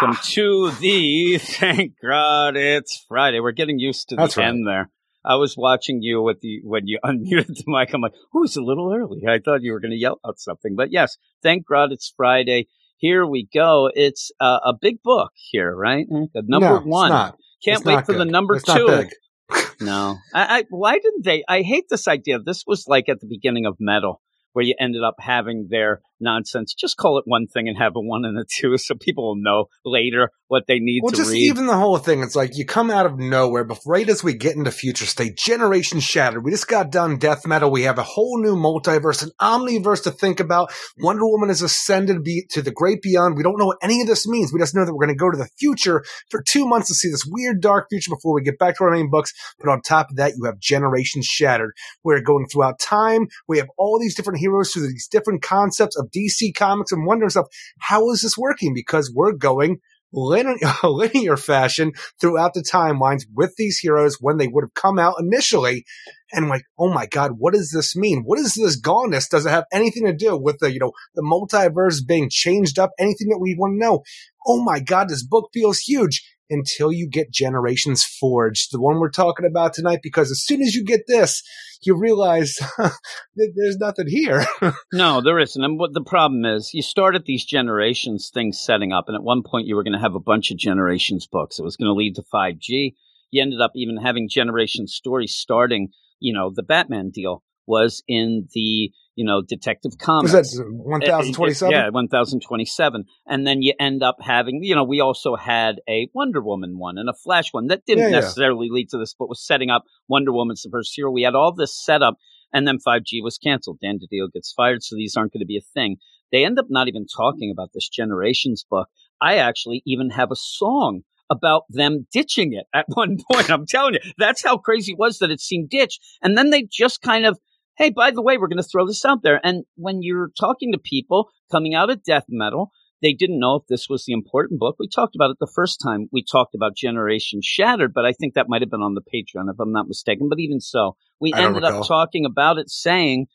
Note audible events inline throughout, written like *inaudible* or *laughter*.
welcome to the *laughs* Thank God It's Friday. We're getting used to the That's right. end there. I was watching you with the when you *laughs* unmuted the mic. I'm like, "Oh, it's a little early." I thought you were going to yell out something, but yes, thank God it's Friday. Here we go. It's uh, a big book here, right? The number No, it's one. not. Can't It's wait for the number It's two. *laughs* No, I, I why didn't they? I hate this idea. This was like at the beginning of metal, where you ended up having their nonsense. Just call it one thing and have a one and a two, *laughs* so people will know later what they need Well, to just read. even the whole thing, it's like you come out of nowhere, but right as we get into future state, generation shattered. We just got done death metal. We have a whole new multiverse, an omniverse to think about. Wonder Woman has ascended be- to the great beyond. We don't know what any of this means. We just know that we're going to go to the future for two months to see this weird dark future before we get back to our main books. But on top of that, you have generation shattered. We're going throughout time. We have all these different heroes through these different concepts of DC comics and wondering stuff. How is this working? Because we're going linear, *laughs* linear fashion throughout the timelines with these heroes when they would have come out initially. And like, oh my God, what does this mean? What is this goneness? Does it have anything to do with the, you know, the multiverse being changed up? Anything that we want to know? Oh my God, this book feels huge until you get Generations Forged, the one we're talking about tonight, because as soon as you get this, you realize *laughs* that there's nothing here. *laughs* No, there isn't. And what the problem is, you started these generations things setting up, and at one point you were going to have a bunch of generations books. It was going to lead to 5G. You ended up even having generation stories starting, you know, the Batman deal was in the, you know, Detective Comics. Was that 1027? Uh, yeah, 1027. And then you end up having, you know, we also had a Wonder Woman one and a Flash one that didn't Yeah, yeah. necessarily lead to this, but was setting up Wonder Woman's the first hero. We had all this set up, and then 5G was canceled. Dan DiDio gets fired, so these aren't going to be a thing. They end up not even talking about this Generations book. I actually even have a song about them ditching it at *laughs* one point. I'm telling you, that's how crazy it was that it seemed ditched. And then they just kind of, hey, by the way, we're going to throw this out there. And when you're talking to people coming out of death metal, they didn't know if this was the important book. We talked about it the first time we talked about Generation Shattered, but I think that might have been on the Patreon, if I'm not mistaken. But even so, we I ended up talking about it saying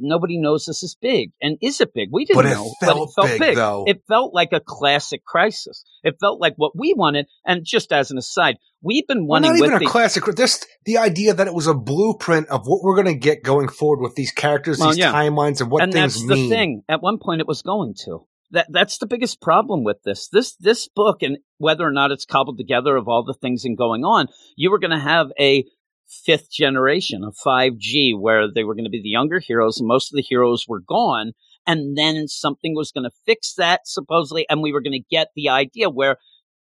nobody knows this is big. And is it big? We didn't But know. but it felt big, though. It felt like a classic crisis. It felt like what we wanted. And just as an aside, we've been Well, wanting not even a the, classic. Just the idea that it was a blueprint of what we're going to get going forward with these characters, Well, these yeah. timelines, and what and things that's mean. the thing. At one point, it was going to. That that's the biggest problem with this. This this book, and whether or not it's cobbled together of all the things and going on, you were going to have a fifth generation of 5G where they were going to be the younger heroes, and most of the heroes were gone. And then something was going to fix that supposedly, and we were going to get the idea where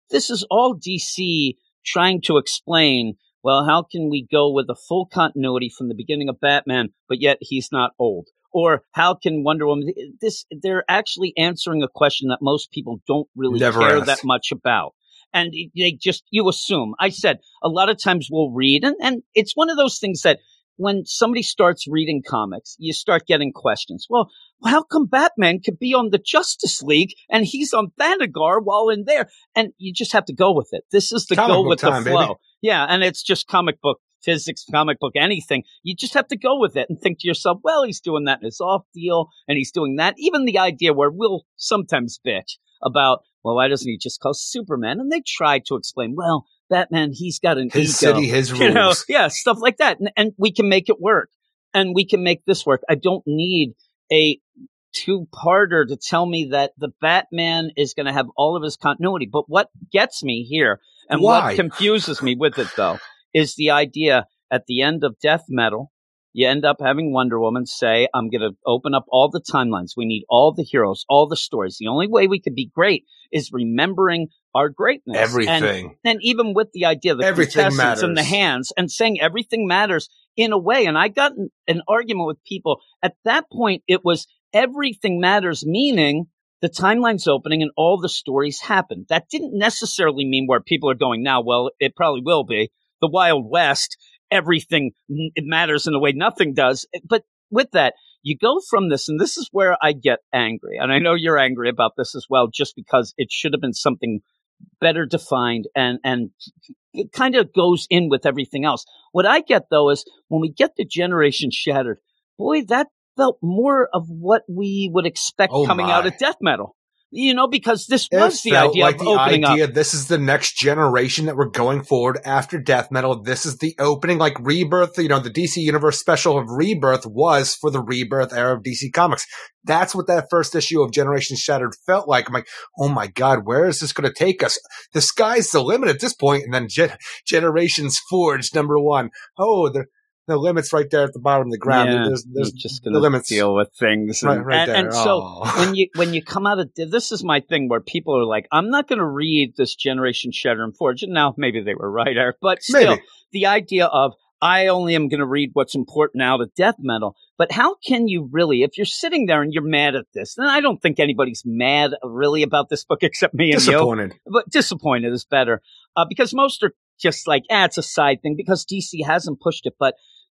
this is all DC trying to explain. Well, how can we go with a full continuity from the beginning of Batman, but yet he's not old? Or how can Wonder Woman? This they're actually answering a question that most people don't really Never care asked. that much about, and they just you assume. I said a lot of times we'll read, and and it's one of those things that when somebody starts reading comics, you start getting questions. Well, how come Batman could be on the Justice League and he's on Thanagar while in there? And you just have to go with it. This is the Comic go with time, the baby. flow. Yeah, and it's just comic book physics, comic book anything. You just have to go with it and think to yourself, well, he's doing that in his off deal and he's doing that. Even the idea where we'll sometimes bitch about, well, why doesn't he just call Superman? And they try to explain, well, Batman, he's got an His ego. city, his You know, rules. yeah, stuff like that. And, and we can make it work. And we can make this work. I don't need a two parter to tell me that the Batman is going to have all of his continuity. But what gets me here and Why? what confuses me with it though is the idea at the end of Death Metal, you end up having Wonder Woman say, I'm going to open up all the timelines. We need all the heroes, all the stories. The only way we could be great is remembering our greatness. And Everything. and even with the idea of the Everything contestants and the hands and saying everything matters in a way. And I got in an argument with people at that point. It was everything matters, meaning the timeline's opening and all the stories happen. That didn't necessarily mean where people are going now. Well, it probably will be the Wild West. Everything it matters in a way nothing does. Eh, but with that, you go from this, and this is where I get angry. And I know you're angry about this as well, just because it should have been something better defined and and it kind of goes in with everything else. What I get though is when we get the generation shattered, boy, that felt more of what we would expect Oh, coming my. out of death metal. You know, because this It was the idea like of the opening idea up. this is the next generation that we're going forward after death metal. This is the opening, like rebirth. You know, the DC Universe special of Rebirth was for the rebirth era of DC Comics. That's what that first issue of Generation Shattered felt like. I'm like, oh my god, where is this going to take us? The sky's the limit at this point. And then Gen- Generations Forged number one. Oh, the the limit's right there at the bottom of the ground. Yeah, there's, there's You're just the going to limits. deal with things, Right- and, right and, there. and so when you *laughs* when you come out of this is my thing where people are like, I'm not going to read this Generation Shatter and Forge. And now maybe they were right, Eric, but still, Maybe. the idea of I only am going to read what's important out of death metal. But how can you really, if you're sitting there and you're mad at this, and I don't think anybody's mad really about this book *laughs* except me and you, but disappointed is better uh, because most are just like, ah, it's a side thing because DC hasn't pushed it. But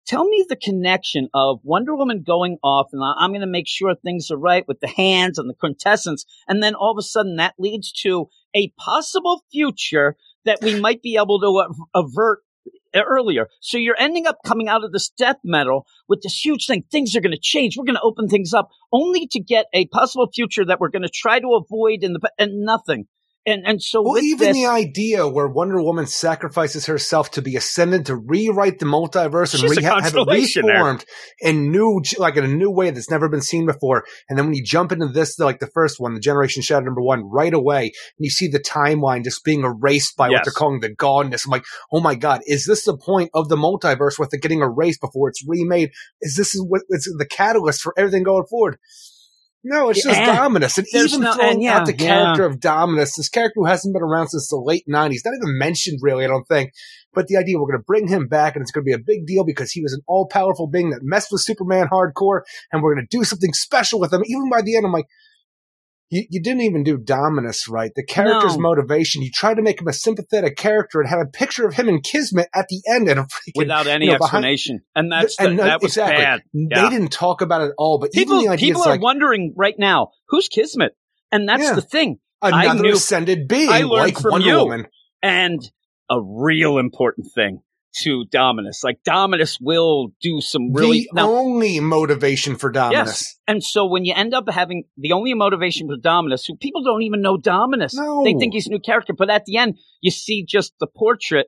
tell me the connection of Wonder Woman going off, and I'm going to make sure things are right with the hands and the quintessence, and then all of a sudden that leads to a possible future that we might be able to uh, a- avert earlier. So you're ending up coming out of this death metal with this huge thing. Things are going to change. We're going to open things up only to get a possible future that we're going to try to avoid in the and nothing. And and so Well, with even this, the idea where Wonder Woman sacrifices herself to be ascended to rewrite the multiverse and She's re- have it constellation there. reformed in new, like in a new way that's never been seen before. And then when you jump into this, like the first one, the Generation Shadow number one, right away, and you see the timeline just being erased by what they're calling the godness. I'm like, oh my god, is this the point of the multiverse with it getting erased before it's remade? Is this what it's the catalyst for everything going forward? No, it's just Yeah. Dominus. And even no- throwing and yeah, out the yeah. character of Dominus, this character who hasn't been around since the late 90s, not even mentioned really, I don't think. But the idea we're going to bring him back and it's going to be a big deal because he was an all powerful being that messed with Superman hardcore and we're going to do something special with him. Even by the end, I'm like, you, you didn't even do Dominus right. The character's No. motivation, you tried to make him a sympathetic character and had a picture of him and Kismet at the end and a freaking without any you know, behind- explanation, and that's and the, no- that was exactly. bad. They didn't talk about it at all, but People even the idea people are like wondering right now who's Kismet, and that's Yeah. the thing. I another knew- ascended being I learned like from Wonder you. Woman. and a real important thing to Dominus. Like Dominus will do some really the now, only motivation for Dominus. yes. And so when you end up having the only motivation for Dominus, who people don't even know Dominus, No. they think he's a new character. But at the end, you see just the portrait.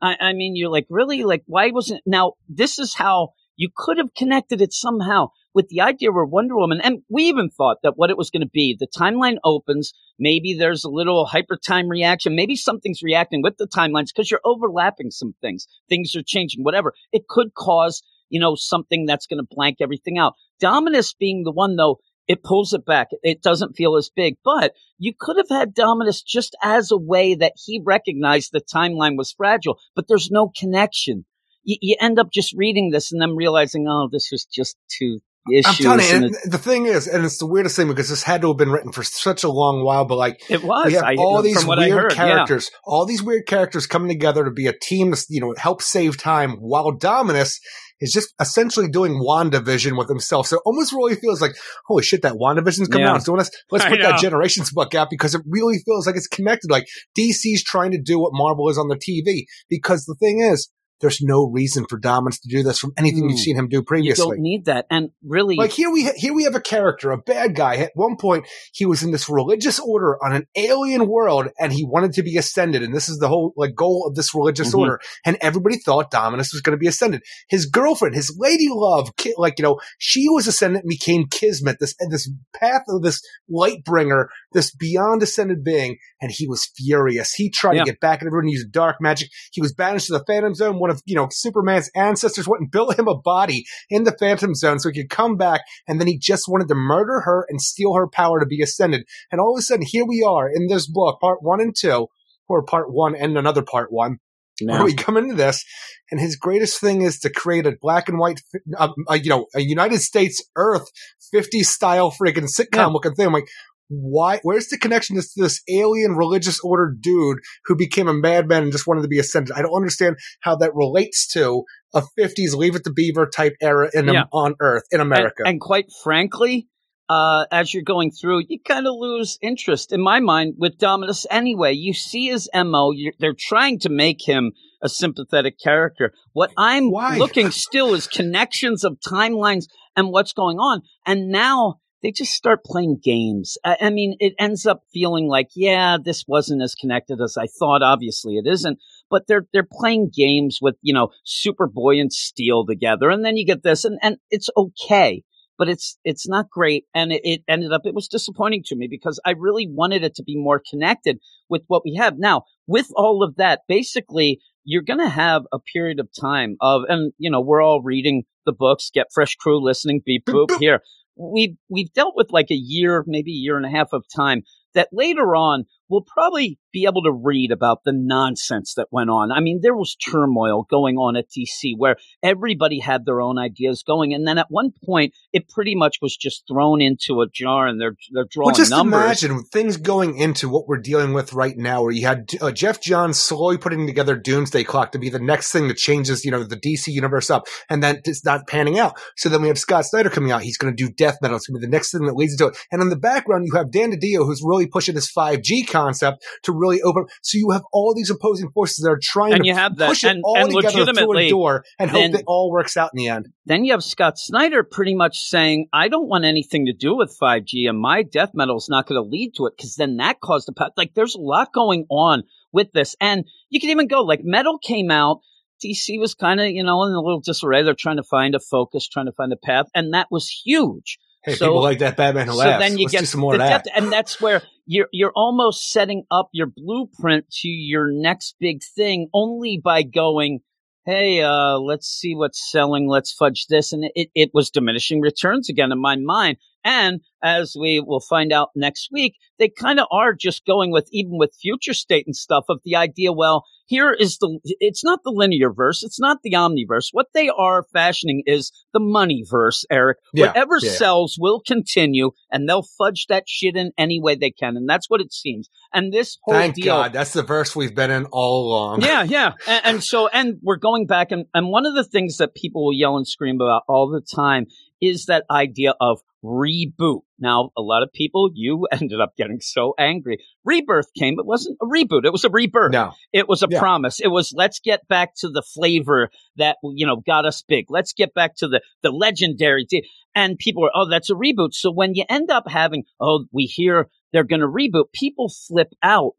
I, I mean, you're like, really? Like, why wasn't now? This is how you could have connected it somehow with the idea where Wonder Woman, and we even thought that what it was going to be. The timeline opens. Maybe there's a little hyper time reaction. Maybe something's reacting with the timelines because you're overlapping some things. Things are changing. Whatever. It could cause you know something that's going to blank everything out. Dominus being the one though. It pulls it back. It doesn't feel as big, but you could have had Dominus just as a way that he recognized the timeline was fragile, but there's no connection. You, end up just reading this and then realizing, oh, this was just two issues. I'm telling you, and and the thing is, and it's the weirdest thing because this had to have been written for such a long while, but like it was. we have I, all these from what I weird heard, yeah. characters, all these weird characters coming together to be a team to, you know, help save time while Dominus is just essentially doing WandaVision with himself. So it almost really feels like, holy shit, that WandaVision's coming Yeah. out. It's doing us. Let's put that. Generations book out because it really feels like it's connected. Like DC's trying to do what Marvel is on the TV because the thing is, there's no reason for Dominus to do this from anything Hmm. you've seen him do previously. You don't need that. And really, Like here we ha- here we have a character, a bad guy. At one point, he was in this religious order on an alien world, and he wanted to be ascended. And this is the whole like goal of this religious Mhm. order. And everybody thought Dominus was going to be ascended. His girlfriend, his lady love, ki- like you know, she was ascended, and became Kismet. This and this path of this light bringer, this beyond ascended being, and he was furious. He tried Yeah. to get back at everyone. He Used dark magic. He was banished to the Phantom Zone. One of you know Superman's ancestors went and built him a body in the Phantom Zone so he could come back, and then he just wanted to murder her and steal her power to be ascended. And all of a sudden, here we are in this book, part one and two, or part one and another part one, where *laughs* we come into this, and his greatest thing is to create a black and white, uh, uh, you know, a United States Earth 50 style freaking sitcom Yeah. looking thing. I'm like, why? Where's the connection to this alien religious order dude who became a madman and just wanted to be ascended? I don't understand how that relates to a 50s Leave It to Beaver type era in Yeah. on Earth in America. And, and quite frankly, uh, as you're going through, you kind of lose interest in my mind with Dominus anyway. You see his MO, you're, they're trying to make him a sympathetic character. What I'm Why? looking still is connections of timelines and what's going on. And now they just start playing games. I, I, mean, it ends up feeling like, yeah, this wasn't as connected as I thought. Obviously, it isn't. But they're they're playing games with you know Superboy and Steel together, and then you get this, and and it's okay, but it's it's not great. And it, it ended up it was disappointing to me because I really wanted it to be more connected with what we have now. With all of that, basically, you're going to have a period of time of, and you know, we're all reading the books, get fresh crew listening, beep boop *laughs* here we've we've dealt with like a year, maybe a year and a half of time that later on we'll probably be able to read about the nonsense that went on. I mean, there was turmoil going on at DC where everybody had their own ideas going, and then at one point, it pretty much was just thrown into a jar, and they're they're drawing well, just numbers. imagine things going into what we're dealing with right now, where you had uh, Geoff Johns slowly putting together Doomsday Clock to be the next thing that changes, you know, the DC universe up, and then it's not panning out. So then we have Scott Snyder coming out; he's going to do Death Metal. It's going to be the next thing that leads into it. And in the background, you have Dan DiDio, who's really pushing this 5G concept to really open. So you have all these opposing forces that are trying and to you have that, push it and, all and together through a door and hope it all works out in the end. Then you have Scott Snyder pretty much saying, "I don't want anything to do with 5G, and my death metal is not going to lead to it because then that caused a path. like." There's a lot going on with this, and you can even go like metal came out. DC was kind of, you know, in a little disarray. They're trying to find a focus, trying to find a path, and that was huge. Hey, so, people like that Batman who so laughs. then you Let's get some more of that. Depth, and that's where you're you're almost setting up your blueprint to your next big thing only by going, hey, uh, let's see what's selling, let's fudge this. And it, it was diminishing returns again in my mind. And as we will find out next week, they kind of are just going with, even with future state and stuff, of the idea, well, here is the it's not the linear verse it's not the omniverse what they are fashioning is the money verse eric yeah, whatever yeah. sells will continue and they'll fudge that shit in any way they can and that's what it seems and this whole thank deal, god that's the verse we've been in all along yeah *laughs* yeah and, and so and we're going back and, and one of the things that people will yell and scream about all the time is that idea of reboot. Now, a lot of people, you *laughs* ended up getting so angry. Rebirth came. It wasn't a reboot. It was a rebirth. No. It was a yeah. promise. It was let's get back to the flavor that, you know, got us big. Let's get back to the, the legendary. And people were, oh, that's a reboot. So when you end up having, oh, we hear they're going to reboot, people flip out.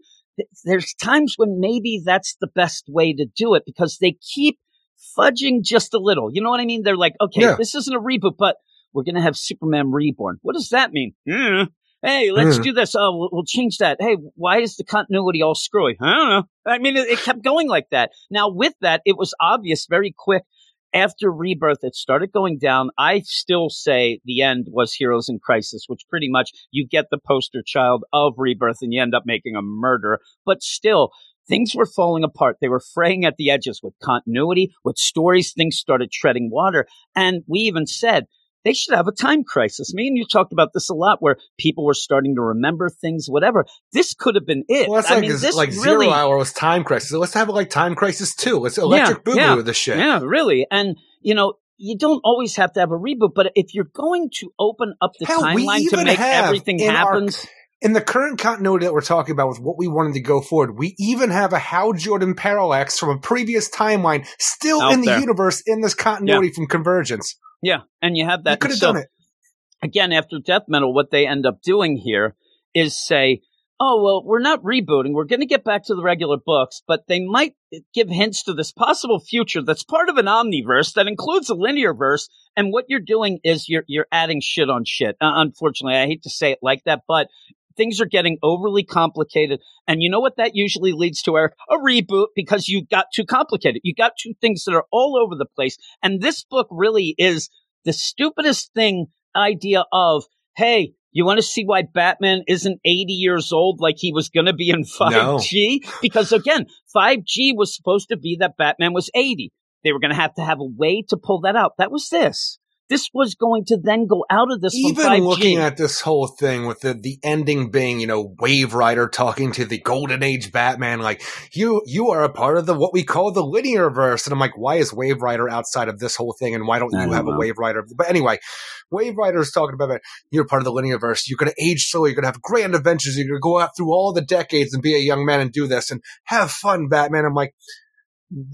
There's times when maybe that's the best way to do it because they keep fudging just a little. You know what I mean? They're like, okay, yeah. this isn't a reboot, but we're going to have Superman reborn. What does that mean? Mm. Hey, let's mm. do this. Oh, we'll, we'll, change that. Hey, why is the continuity all screwy? I don't know. I mean, it, it kept going like that. Now, with that, it was obvious very quick after Rebirth, it started going down. I still say the end was Heroes in Crisis, which pretty much you get the poster child of Rebirth and you end up making a murder. But still, things were falling apart. They were fraying at the edges with continuity, with stories. Things started treading water. And we even said, they should have a time crisis. Me and you talked about this a lot, where people were starting to remember things, whatever. This could have been it. Well, that's I like, mean, this like really, zero hour was time crisis. So let's have like time crisis too. Let's electric yeah, boo boo yeah, with the shit. Yeah, really. And you know, you don't always have to have a reboot, but if you're going to open up the Hell, timeline to make everything happen. in the current continuity that we're talking about with what we wanted to go forward, we even have a Hal Jordan parallax from a previous timeline still Out in the there. universe in this continuity yeah. from Convergence. Yeah, and you have that. You could have so, done it. Again, after Death Metal, what they end up doing here is say, oh, well, we're not rebooting. We're going to get back to the regular books, but they might give hints to this possible future that's part of an omniverse that includes a linear verse. And what you're doing is you're, you're adding shit on shit. Uh, unfortunately, I hate to say it like that, but things are getting overly complicated. And you know what that usually leads to, Eric? A reboot because you got too complicated. You got two things that are all over the place. And this book really is the stupidest thing idea of, hey, you want to see why Batman isn't 80 years old like he was going to be in 5G? No. Because again, 5G was supposed to be that Batman was 80. They were going to have to have a way to pull that out. That was this this was going to then go out of this. Even looking at this whole thing with the, the ending being, you know, Wave Rider talking to the Golden Age Batman, like you you are a part of the what we call the linear verse, and I'm like, why is Wave Rider outside of this whole thing, and why don't you don't have know. a Wave Rider? But anyway, Wave Rider is talking about that. you're part of the linear verse. You're going to age slowly. You're going to have grand adventures. You're going to go out through all the decades and be a young man and do this and have fun, Batman. I'm like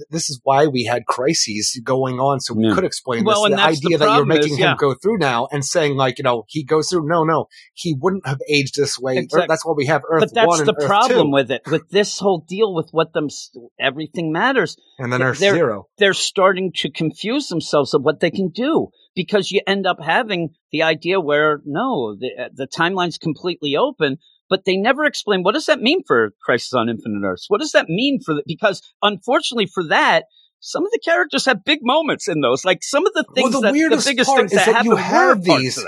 this is why we had crises going on, so we Yeah. could explain Well, this. The that's the idea that you're problem is, making yeah. him go through now and saying like, you know, he goes through. No, no, he wouldn't have aged this way. Exactly. That's why we have Earth but that's One and the Earth problem Two, with it with this whole deal with what them everything matters and then Earth they're- Zero. they're starting to confuse themselves of what they can do because you end up having the idea where no the, uh, the timeline's completely open but they never explain what does that mean for crisis on infinite earths what does that mean for the, because unfortunately for that some of the characters have big moments in those like some of the Well, things the that the weirdest biggest part things is that, that happen you have these-.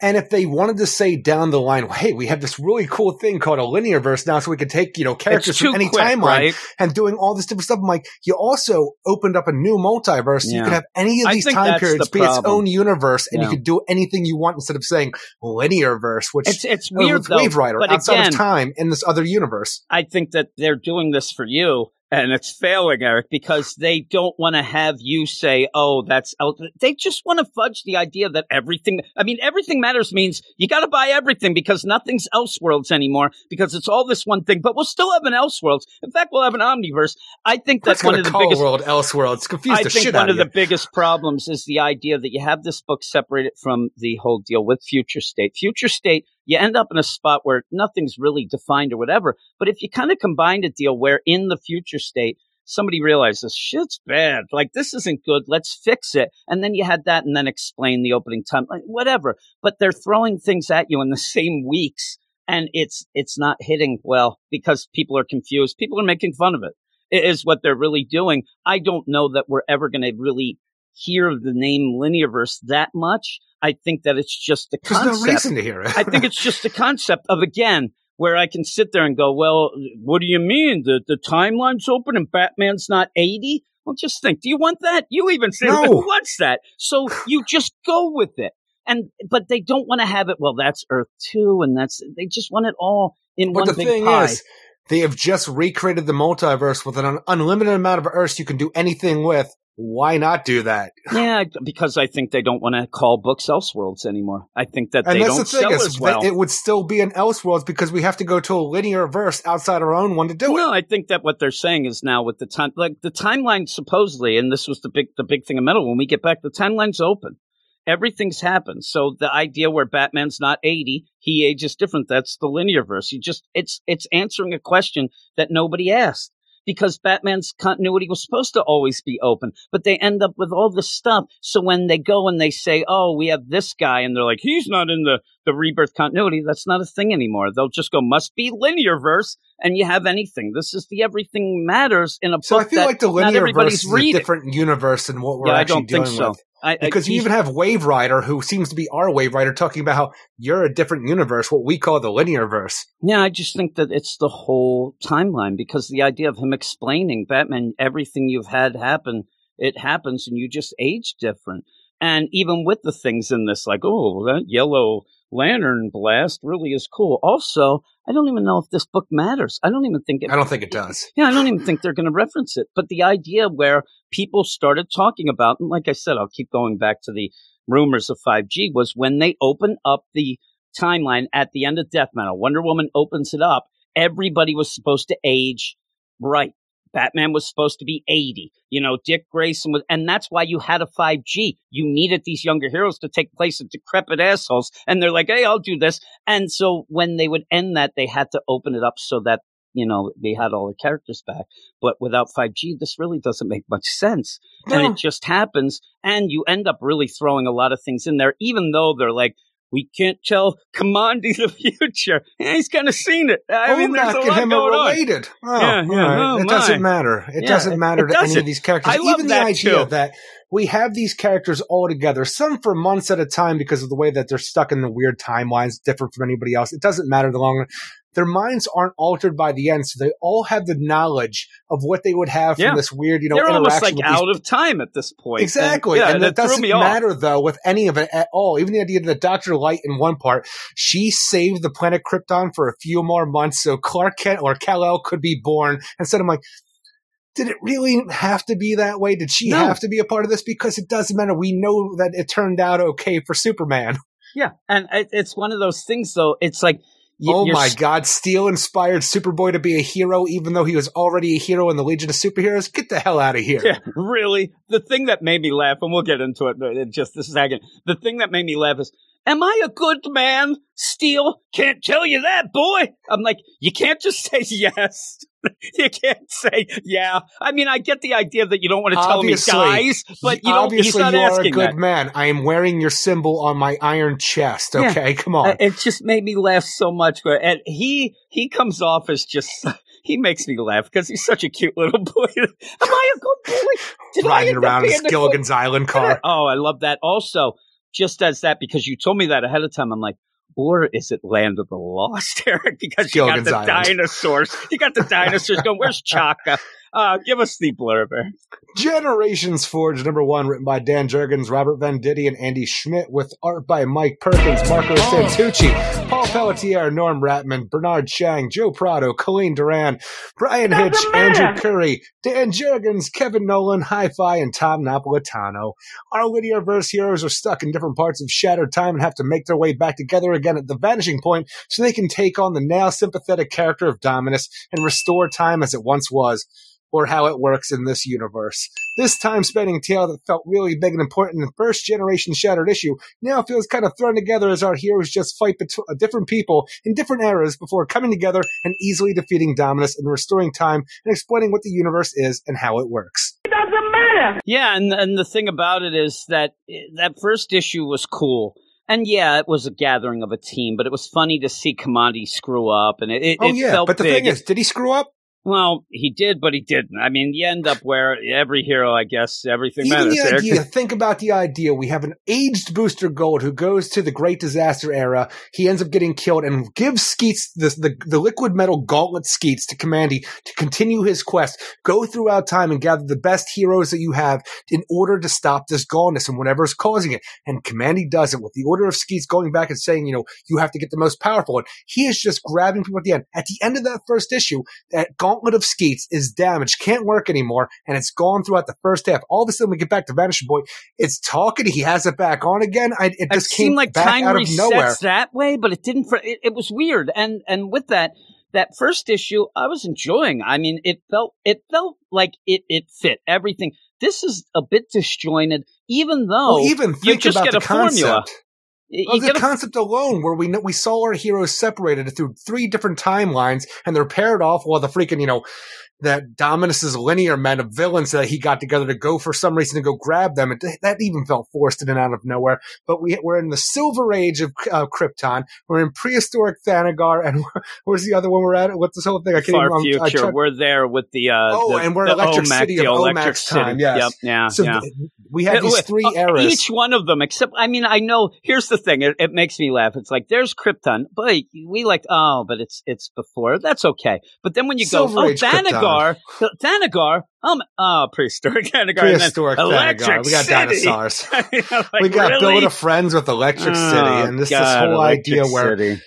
And if they wanted to say down the line, hey, we have this really cool thing called a linear verse now, so we could take, you know, characters from any quick, timeline right? and doing all this different stuff. I'm like, you also opened up a new multiverse. So You Yeah. could have any of these time periods the be its own universe, and Yeah. you could do anything you want instead of saying linear verse, which it's it's weird with though Wave Rider but outside again of time in this other universe. I think that they're doing this for you and it's failing, Eric, because they don't want to have you say, oh, that's out. They just want to fudge the idea that everything, I mean, everything matters means you got to buy everything because nothing's Elseworlds anymore because it's all this one thing, but we'll still have an Elseworlds. In fact, we'll have an Omniverse. I think That's one of the biggest world Elseworld. It's confused I the think shit one out of of the biggest problems is the idea that you have this book separated from the whole deal with Future State. Future State, you end up in a spot where nothing's really defined or whatever. But if you kind of combine a deal where in the Future State, somebody realizes shit's bad, like this isn't good, let's fix it. And then you had that and then explain the opening time, like, whatever. But they're throwing things at you in the *laughs* same weeks. And it's it's not hitting well because people are confused. People are making fun of it i- is what they're really doing. I don't know that we're ever going to really hear the name Linearverse that much. I think that it's just the There's concept. no reason to hear it. I think it's just the concept of again where I can sit there and go, well, what do you mean the the timeline's open and Batman's not eighty? Well, just think. Do you want that? You even say, No. who wants that? So you just go with it. And but they don't want to have it. Well, that's Earth two, and that's they just want it all in But one the big thing pie. is, they have just recreated the multiverse with an unlimited amount of Earths you can do anything with. Why not do that? *laughs* Yeah, because I think they don't want to call books Elseworlds anymore. I think that And they that's don't the thing sell is, as well. it would still be an Elseworlds because we have to go to a linear verse outside our own one to do it. well, I think that what they're saying is now with the time, like the timeline supposedly, and this was the big, the big thing in metal. When we get back, the timeline's open. Everything's happened. So the idea where Batman's not 80, he ages different. That's the linear verse. You just, it's, it's answering a question that nobody asked because Batman's continuity was supposed to always be open, but they end up with all this stuff. So when they go and they say, "Oh, we have this guy," and they're like, "He's not in the the rebirth continuity," that's not a thing anymore. They'll just go, "Must be linear verse," and you have anything. This is the everything matters in a So I feel that like the linear verse is a different universe than what we're yeah, I actually don't think dealing so. with. I, I- Because you even have Wave Rider, who seems to be our Wave Rider, talking about how you're a different universe, what we call the linear verse. Yeah, I just think that it's the whole timeline because the idea of him explaining Batman, everything you've had happen, it happens and you just age different. And even with the things in this, like, oh, that yellow lantern blast really is cool. Also, I don't even know if this book matters. I don't even think it I don't think it does. yeah, I don't even think they're going to reference it. But the idea where people started talking about, and like I said, I'll keep going back to the rumors of 5G, was when they open up the timeline at the end of Death Metal. Wonder Woman opens it up. Everybody was supposed to age right. Batman was supposed to be 80. You know, Dick Grayson was, and that's why you had a 5G. You needed these younger heroes to take place of decrepit assholes. And they're like, hey, I'll do this. And so when they would end that, they had to open it up so that, you know, they had all the characters back. But without 5G, this really doesn't make much sense. And it just happens. And you end up really throwing a lot of things in there, even though they're like, we can't tell Kamandi the *laughs* future. Yeah, he's kind of seen it. I oh, mean, there's a lot him going are on. related. Oh, Yeah, yeah. right. Oh, it my. doesn't matter. It Yeah, doesn't matter it to any of these characters. I love Even the that, idea too. that we have these characters all together, some for months at a time because of the way that they're stuck in the weird timelines, different from anybody else. It doesn't matter the long run. Their minds aren't altered by the end, so they all have the knowledge of what they would have from this weird, you know, They're almost like with these out of time at this point. Exactly. And, yeah, and that it doesn't me off. matter though with any of it at all. Even the idea that Dr. Light in one part, she saved the planet Krypton for a few more months so Clark Kent or Kal-El could be born. Instead, I'm like, did it really have to be that way? Did she No. have to be a part of this? Because it doesn't matter. We know that it turned out okay for Superman. *laughs* Yeah, and it, it's one of those things, though. It's like oh my God! Steel inspired Superboy to be a hero, even though he was already a hero in the Legion of Superheroes. Get the hell out of here! Yeah, really. The thing that made me laugh, and we'll get into it in just a second. The thing that made me laugh is, "Am I a good man?" Steel can't tell you that, boy. I'm like, you can't just *laughs* say yes. you can't say yeah. I mean, I get the idea that you don't want to tell me Obviously. guys, but you don't. He's Obviously, not you are a good that. man. I am wearing your symbol on my iron chest. Yeah. Okay, come on. Uh, it just made me laugh so much. And he he comes off as just he makes me laugh because he's such a cute little *laughs* boy. Am I a good boy? Did Riding around in being Gilligan's Island car. Oh, I love that. Also, just as that, because you told me that ahead of time, I'm like, or is it Land of the Lost, *laughs* Eric? Because you got the Island. dinosaurs. You got the *laughs* dinosaurs going, where's Chaka? Uh, give us the blurb. Eric. Generations Forge number one, written by Dan Jurgens, Robert Venditti, and Andy Schmidt, with art by Mike Perkins, Marco Santucci, Paul Pelletier, Norm Rapmund, Bernard Chang, Joe Prado, Colleen Doran, Bryan Hitch, Andrew Currie, Dan Jurgens, Kevin Nowlan, Hi-Fi, and Tom Napolitano. Our linear verse heroes are stuck in different parts of shattered time and have to make their way back together again at the vanishing point so they can take on the now sympathetic character of Dominus and restore time as it once was or how it works in this universe. This time spending tale that felt really big and important in the first generation Shattered issue now feels kind of thrown together as our heroes just fight bet- uh, different people in different eras before coming together and easily defeating Dominus and restoring time and explaining what the universe is and how it works. It doesn't matter! Yeah, and and the thing about it is that eh, that first issue was cool. And yeah, it was a gathering of a team, but it was funny to see Kamandi screw up, and it, it, Oh it yeah, felt but the big. thing is, did he screw up? Well, he did, but he didn't. I mean, you end up where every hero, I guess, everything Even matters. the idea, *laughs* think about the idea. We have an aged Booster Gold who goes to the Great Disaster era. He ends up getting killed and gives Skeets the, the, the liquid metal gauntlet Skeets to Kamandi to continue his quest. Go throughout time and gather the best heroes that you have in order to stop this gauntness and whatever's causing it. And Kamandi does it with the order of Skeets going back and saying, you know, you have to get the most powerful one. He is just grabbing people at the end. At the end of that first issue, that gauntlet of Skeets is damaged, can't work anymore, and it's gone throughout the first half. All of a sudden, we get back to Vanishing Boy. It's talking. He has it back on again. I, it It just came seemed like back time out of resets nowhere. that way, but it didn't. For, it, it was weird, and and with that, that first issue, I was enjoying. I mean, it felt it felt like it it fit everything. This is a bit disjointed, even though well, even you just about get the a formula. concept. you Well, the concept alone, where we know, we saw our heroes separated through three different timelines, and they're paired off while the freaking you know that Dominus's linear men of villains that he got together to go for some reason to go grab them. It, that even felt forced in and out of nowhere. But we, we're in the Silver Age of uh, Krypton. We're in prehistoric Thanagar, and *laughs* where's the other one we're at? What's this whole thing? I can't far even. I future. we're there with the uh, Oh, the, and we're the Electric OMAC, City the of electric city. time, yes. Yep, yeah, so yeah. we have these three uh, eras. Each one of them, except I mean, I know. Here's the thing: it, it makes me laugh. It's like there's Krypton, but we like, oh, but it's it's before. That's okay. But then when you Silver go, oh, Krypton. Thanagar, Thanagar, um, oh, *laughs* prehistoric Thanagar, Prehistoric Thanagar. We got City. *laughs* dinosaurs. You *laughs* know, like, we got really? Build a Friends with Electric Oh, City, and this, this God, whole Electric idea where City.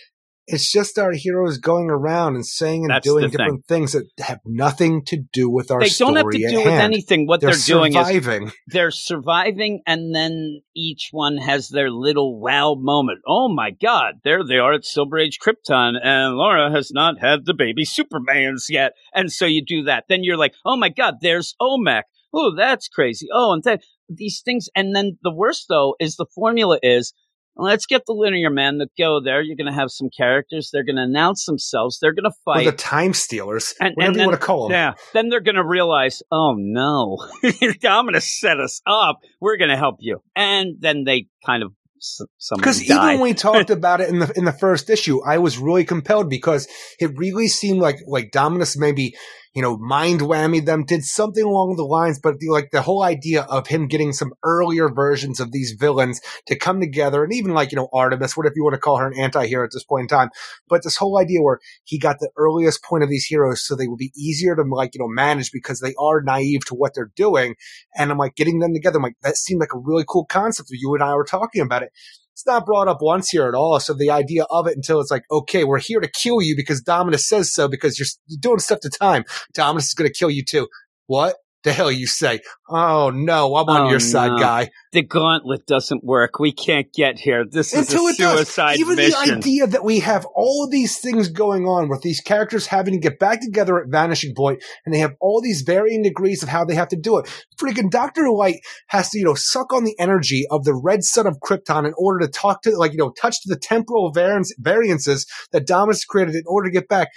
It's just our heroes going around and saying and That's doing the thing. different things that have nothing to do with our they don't have to do with hand. anything. What They're, they're, doing is surviving. they're surviving and then each one has their little wow moment. Oh my god, there they are at Silver Age Krypton and Lara has not had the baby Supermans yet. And so you do that. Then you're like, oh my god, there's OMAC. Oh, that's crazy. Oh, and then these things. And then the worst though is the formula is let's get the linear man to go there. You're going to have some characters. They're going to announce themselves. They're going to Or fight. the Time Stealers, And- whatever and you then- want to call them. Yeah. Then they're going to realize, oh no, *laughs* I'm going to set us up. We're going to help you. And then they kind of, some Because even when we *laughs* talked about it in the in the first issue, I was really compelled because it really seemed like like Dominus maybe you know mind whammy them, did something along the lines, but the, like the whole idea of him getting some earlier versions of these villains to come together, and even like you know Artemis, whatever you want to call her, an anti-hero at this point in time, but this whole idea where he got the earliest point of these heroes, so they would be easier to like you know manage because they are naive to what they're doing, and I'm like getting them together. I'm like that seemed like a really cool concept. You and I were talking about it it's not brought up once here at all. So the idea of it until it's like, okay, we're here to kill you because Dominus says so because you're, you're doing stuff to time. Dominus is going to kill you too. What? The hell you say? Oh no, I'm on Oh, your side, no. guy. The gauntlet doesn't work. We can't get here. This is a suicide Even mission. the idea that we have all of these things going on with these characters having to get back together at Vanishing Point, and they have all these varying degrees of how they have to do it. Freaking Doctor Light has to, you know, suck on the energy of the red sun of Krypton in order to talk to, like, you know, touch the temporal variance, variances that Dominus created in order to get back.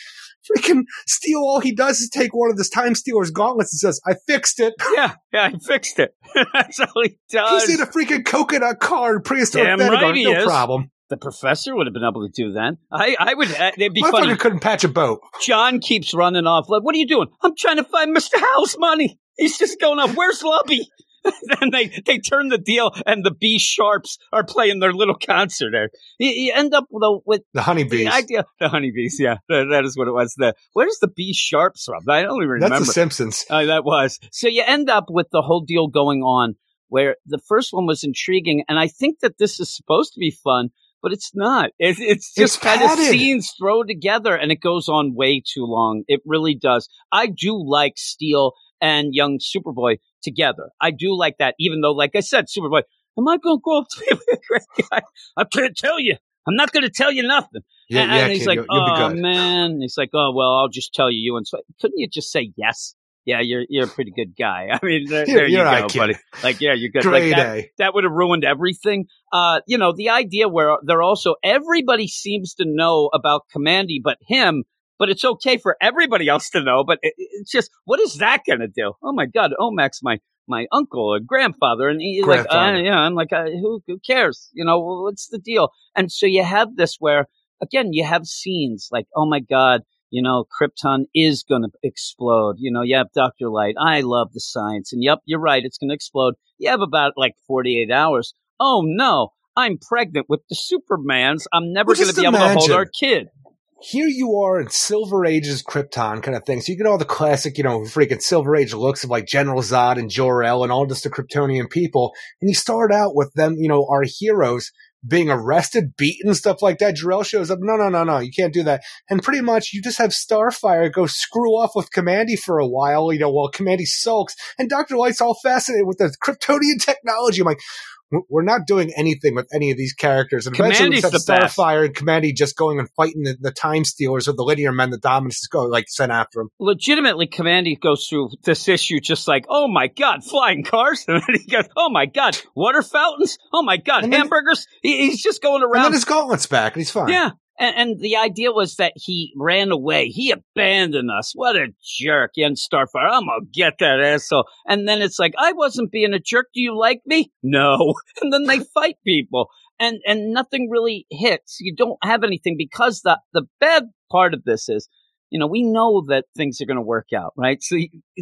Freaking Steel, all he does is take one of this Time Stealer's gauntlets and says, I fixed it. *laughs* yeah, yeah, I fixed it. *laughs* That's all he does. He's in a freaking coconut car in prehistoric Damn Vanguard. right he no is. problem. the professor would have been able to do that. I, I would. Uh, it'd be Motherfucker funny. couldn't patch a boat. John keeps running off. Like, what are you doing? I'm trying to find Mr. House money. He's just going off. Where's Lubby? *laughs* and they they turn the deal, and the Be Sharps are playing their little concert there. You, you end up though with The honeybees. the idea. The honeybees, yeah, that, that is what it was. The where's the Be Sharps from? I don't even That's remember. the Simpsons. Uh, that was. So you end up with the whole deal going on where the first one was intriguing, and I think that this is supposed to be fun, but it's not. It's, it's just It's kind of scenes thrown together, and it goes on way too long. It really does. I do like Steel and young Superboy together. I do like that, even though, like I said, Superboy, am I going to go up to great guy? I can't tell you. I'm not going to tell you nothing. Yeah, and, yeah, and he's kid, like, you'll, you'll oh man. And he's like, oh well, I'll just tell you. You and so couldn't you just say yes? Yeah, you're you're a pretty good guy. *laughs* I mean, there, there you go, right, buddy. Like, yeah, you're good. Grade like that, A. that would have ruined everything. Uh, you know, the idea where they're also everybody seems to know about Kamandi, but him. But it's okay for everybody else to know. But it, it's just, what is that going to do? Oh my God, Omax, my my uncle and grandfather, and he's like, uh, yeah, I'm like, uh, who who cares? You know, what's the deal? And so you have this where again, you have scenes like, oh my God, you know, Krypton is going to explode. You know, you have Dr. Light. I love the science. And yep, you're right. It's going to explode. You have about like 48 hours. Oh no, I'm pregnant with the Supermans. I'm never Well, going to be able to hold our kid. Here you are in Silver Age's Krypton kind of thing. So you get all the classic, you know, freaking Silver Age looks of like General Zod and Jor-El and all just the Kryptonian people. And you start out with them, you know, our heroes being arrested, beaten, stuff like that. Jor-El shows up. No, no, no, no. You can't do that. And pretty much you just have Starfire go screw off with Kamandi for a while, you know, while Kamandi sulks. And Dr. Light's all fascinated with the Kryptonian technology. I'm like, "We're- not doing anything with any of these characters. And eventually we Kamandi's just the have best. Starfire and Kamandi just going and fighting the, the Time Stealers or the Linear Men that Dominus is going like sent after him. Legitimately, Kamandi goes through this issue just like, oh my God, flying cars. *laughs* And then he goes, oh my God, water fountains. Oh my God, And then- hamburgers. He, he's just going And around then his gauntlet's back and he's fine. Yeah. And, and the idea was that he ran away. He abandoned us. What a jerk. And Starfire, I'm going to get that asshole. And then it's like, I wasn't being a jerk. Do you like me? No. *laughs* And then they *laughs* fight people. And, and nothing really hits. You don't have anything because the, the bad part of this is, you know, we know that things are going to work out, right? So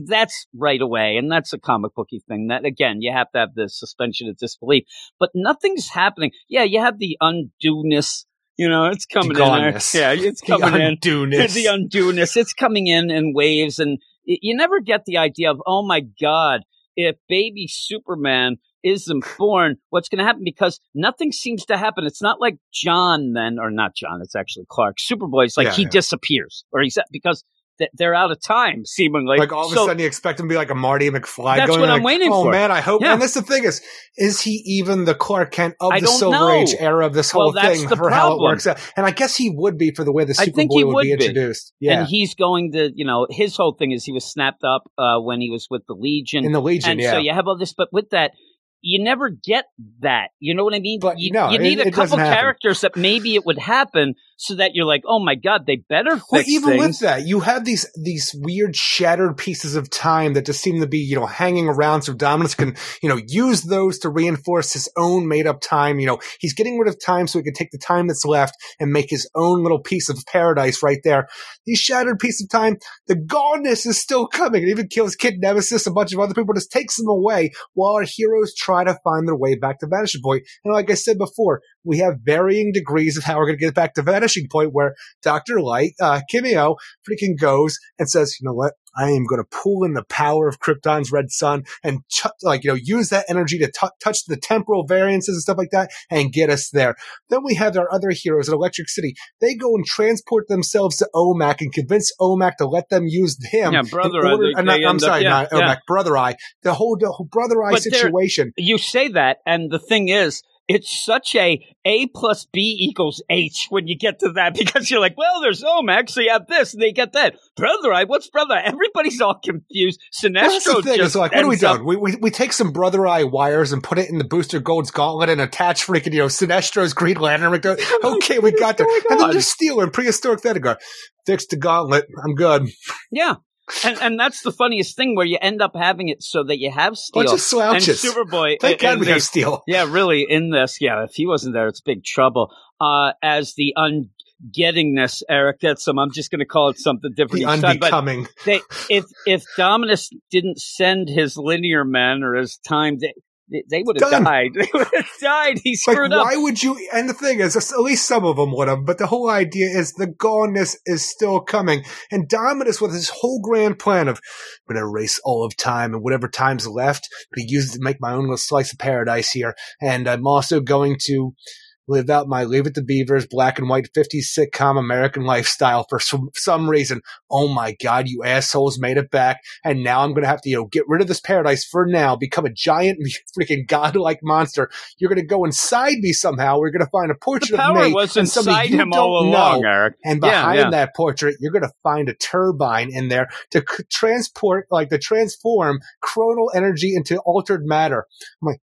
that's right away. And that's a comic booky thing that, again, you have to have the suspension of disbelief, but nothing's happening. Yeah, you have the undoeness. You know, it's coming in. there. Yeah, it's The coming in. *laughs* The undoeness. It's coming in in waves, and you never get the idea of, oh my God, if baby Superman isn't born, what's going to happen? Because nothing seems to happen. It's not like John then, or not John. It's actually Clark. Superboy's like Yeah, he yeah. disappears, or he's because th- they're out of time, seemingly. like all of a sudden you expect him to be like a Marty McFly That's going what I'm like, waiting oh for. man, I hope. Yeah. And that's the thing is, is he even the Clark Kent of I the Silver know. Age era of this Well, whole that's thing for how it problem. works out? And I guess he would be for the way the I think he Superboy would, would be be. introduced. Yeah. And he's going to, you know, his whole thing is he was snapped up uh, when he was with the Legion. in the Legion, and yeah. so you have all this, but with that, you never get that. You know what I mean? But, you, no, you need it- a it doesn't couple characters that maybe it would happen so that you're like, oh my god, they better fix Well, even things. with that, you have these these weird shattered pieces of time that just seem to be, you know, hanging around. So Dominus can, you know, use those to reinforce his own made up time. You know, he's getting rid of time so he can take the time that's left and make his own little piece of paradise right there. These shattered pieces of time, the goneness is still coming. It even kills Kid Nemesis, a bunch of other people, just takes them away while our heroes try to find their way back to Vanishing Point. And like I said before, we have varying degrees of how we're going to get back to Vanishing Point where Dr. Light, uh, Kimiyo freaking goes and says, you know what? I am going to pull in the power of Krypton's red sun and ch- like, you know, use that energy to t- touch the temporal variances and stuff like that and get us there. Then we have our other heroes at Electric City. They go and transport themselves to OMAC and convince OMAC to let them use him. Yeah, Brother order- uh, not- I'm end up- sorry, yeah, not yeah. OMAC, Brother Eye. The whole, the whole Brother Eye But situation. You say that, and the thing is, it's such a A plus B equals H when you get to that *laughs* because you're like, well, there's Omax, so you have this, and they get that. Brother Eye, what's Brother Eye? Everybody's all confused. Well, that's Sinestro the thing. just It's like, what are we up- doing? We, we, we take some Brother Eye wires and put it in the Booster Gold's gauntlet and attach freaking, you know, Sinestro's Green Lantern. *laughs* Oh okay, we got there. And then just steal her in prehistoric Thanagar. Fix the gauntlet. I'm good. Yeah. And and that's the funniest thing where you end up having it so that you have Steel Bunch of and. Superboy. Thank and- God we have Steel. *laughs* Yeah, really, in this, yeah, if he wasn't there, it's big trouble. Uh, as the ungettingness, Eric, that's some, I'm just going to call it something different The each time. But unbecoming. they, if, if Dominus didn't send his linear men or his time, they, they, would have died. *laughs* They would have died. He Like, screwed up. why would you? And the thing is, at least some of them would have, but the whole idea is the goneness is still coming. And Dominus, with his whole grand plan of, I'm going to erase all of time and whatever time's left, but he use it to make my own little slice of paradise here. And I'm also going to live out my Leave It to Beavers black and white 50s sitcom American lifestyle for some, some reason. Oh my God, you assholes made it back. And now I'm going to have to, you know, get rid of this paradise for now, become a giant *laughs* freaking godlike monster. You're going to go inside me somehow. We're going to find a portrait the power of me was and inside you him all don't along, know. Eric. And Yeah, behind yeah. that portrait, you're going to find a turbine in there to c- transport, like to transform chronal energy into altered matter. I'm like,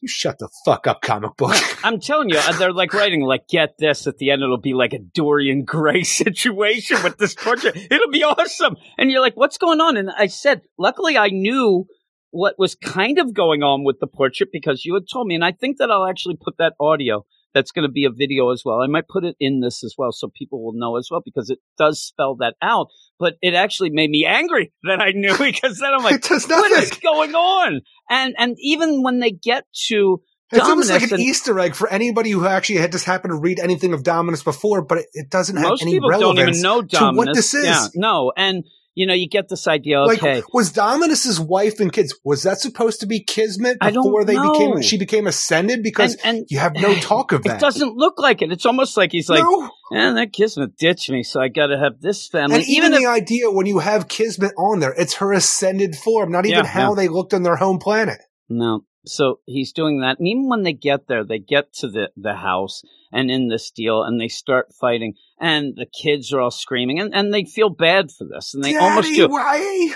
you shut the fuck up, comic book. I'm telling you, uh, they're like writing, like, get this at the end, it'll be like a Dorian Gray *laughs* situation with this portrait. It'll be awesome. And you're like, what's going on? And I said, luckily I knew what was kind of going on with the portrait because you had told me. And I think that I'll actually put that audio that's going to be a video as well. I might put it in this as well so people will know as well because it does spell that out. But it actually made me angry *laughs* that I knew because then I'm *laughs* like, what is *laughs* going on? And and even when they get to It's almost like an and- Easter egg for anybody who actually had just happened to read anything of Dominus before, but it, it doesn't have any people relevance don't even know to what this is. Yeah, no, and you know you get this idea. Okay, Like, was Dominus's wife and kids was that supposed to be Kismet before they know. became she became ascended? Because and, and you have no *sighs* talk of it that. doesn't look like it. It's almost like he's like, no. "Man, that Kismet ditched me, so I got to have this family." And even, if the idea when you have Kismet on there, it's her ascended form, not even Yeah, how yeah. they looked on their home planet. No. So he's doing that. And even when they get there, they get to the, the house and in this deal and they start fighting and the kids are all screaming and, and they feel bad for this and they Daddy, almost do. why?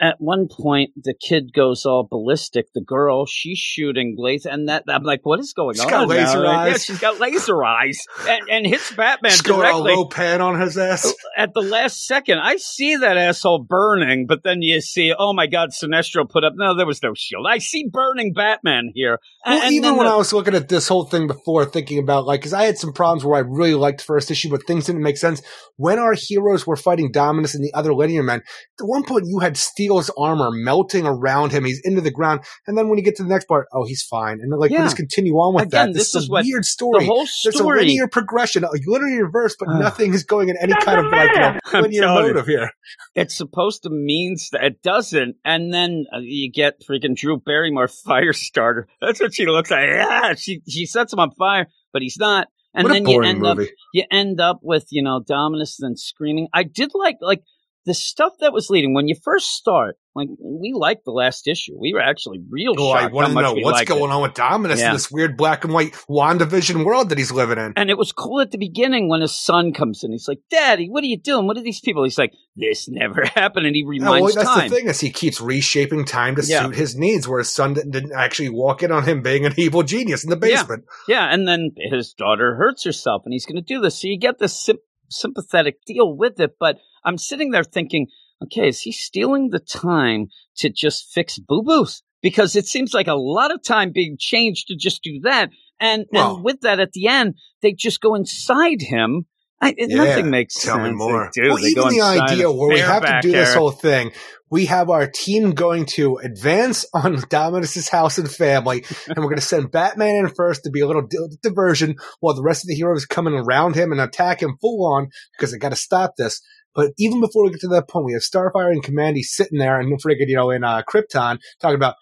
At, one point, the kid goes all ballistic. The girl, she's shooting laser, and that I'm like, what is going She's on? got now? laser Yeah, she's got laser eyes, and, and hits Batman all directly low pan on his ass. Oh, at the last second. I see that asshole burning, but then you see, oh my God, Sinestro put up. No, there was no shield. I see burning Batman here. Well, and even when the- I was looking at this whole thing before, thinking about like, because I had some problems where I really liked first issue, but things didn't make sense. When our heroes were fighting Dominus and the other linear men, at one point you had Steel's armor melting around him. He's into the ground, and then when you get to the next part, oh, he's fine. And like, we Yeah. just continue on with Again, that. this This, is a weird the story. There's a linear progression, a linear verse, but Ugh. nothing is going in any kind of like you know, linear motive here. it's supposed to mean that it doesn't, and then uh, you get freaking Drew Barrymore *laughs* fire starter. That's what she looks like. Yeah, she she sets him on fire, but he's not. And what then a you end up movie. you end up with you know Dominus then screaming. I did like like the stuff that was leading when you first start. Like we liked the last issue. We were actually real Oh, I want to know what's liked it. going on with Dominus Yeah. in this weird black and white WandaVision world that he's living in. And it was cool at the beginning when his son comes in. He's like, "Daddy, what are you doing? What are these people?" He's like, "This never *laughs* happened," and he Yeah, reminds well, that's time. the thing is he keeps reshaping time to Yeah. suit his needs, where his son didn't, actually walk in on him being an evil genius in the basement. Yeah, and then his daughter hurts herself, and he's going to do this. So you get this sym- sympathetic deal with it. But I'm sitting there thinking, okay, is he stealing the time to just fix boo boos? Because it seems like a lot of time being changed to just do that. And, Well- and with that, at the end, they just go inside him. I, Yeah, nothing makes Tell sense. me more. They do. well, They even the idea where we have to do this whole thing, we have our team going to advance *laughs* on Dominus's house and family, and we're going to send Batman in first to be a little di- diversion, while the rest of the heroes coming around him and attack him full on because they got to stop this. But even before we get to that point, we have Starfire and Kamandi sitting there and freaking, you know, in uh, Krypton talking about,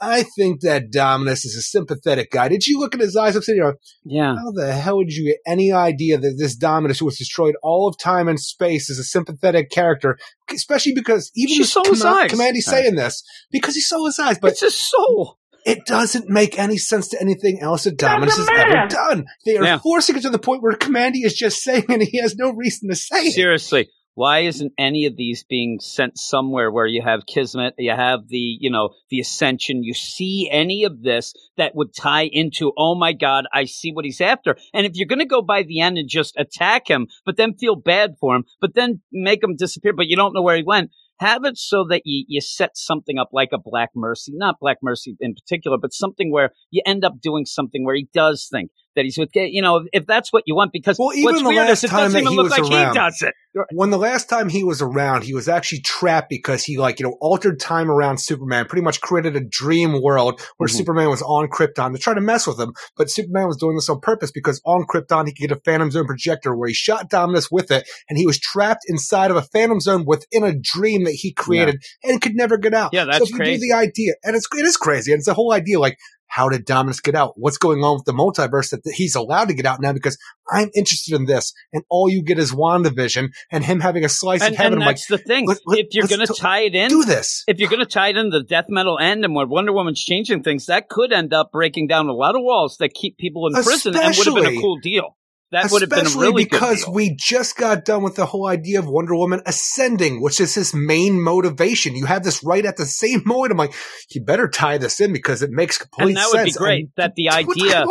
I think that Dominus is a sympathetic guy. Did you look at his eyes? I'm saying, you know, Yeah. how the hell did you get any idea that this Dominus, who has destroyed all of time and space, is a sympathetic character? Especially because even She with saw his Kama- eyes. Kamandi's saying this because he saw his eyes, but it's his soul. it doesn't make any sense to anything else that Dominus has a ever done. They are Yeah. forcing it to the point where Kamandi is just saying and he has no reason to say it. Seriously, why isn't any of these being sent somewhere where you have Kismet, you have the, you know, the Ascension, you see any of this that would tie into, oh my God, I see what he's after. And if you're going to go by the end and just attack him, but then feel bad for him, but then make him disappear, but you don't know where he went, have it so that you, you set something up like a Black Mercy, not Black Mercy in particular, but something where you end up doing something where he does think that he's with, you know, if, that's what you want, because Well, even the last is it time doesn't that even he look was like around- he does it. When the last time he was around, he was actually trapped because he, like, you know, altered time around Superman, pretty much created a dream world where Mhm. Superman was on Krypton to try to mess with him. But Superman was doing this on purpose because on Krypton, he could get a Phantom Zone projector where he shot Dominus with it, and he was trapped inside of a Phantom Zone within a dream that he created and could never get out. Yeah, so that's if you crazy. do the idea, and it's, it is crazy, and it's the whole idea, like, how did Dominus get out? What's going on with the multiverse that he's allowed to get out now? Because I'm interested in this, and all you get is WandaVision and him having a slice and, of heaven. and I'm like, that's the thing. let- let- if you're going to tie it in, do this. if you're going to tie it in the death metal end and where Wonder Woman's changing things, that could end up breaking down a lot of walls that keep people in prison and would have been a cool deal. That would have been really because good deal. we just got done with the whole idea of Wonder Woman ascending, which is his main motivation. You have this right at the same *laughs* moment. I'm like, you better tie this in because it makes complete and that would be sense. great. And- that the *laughs* idea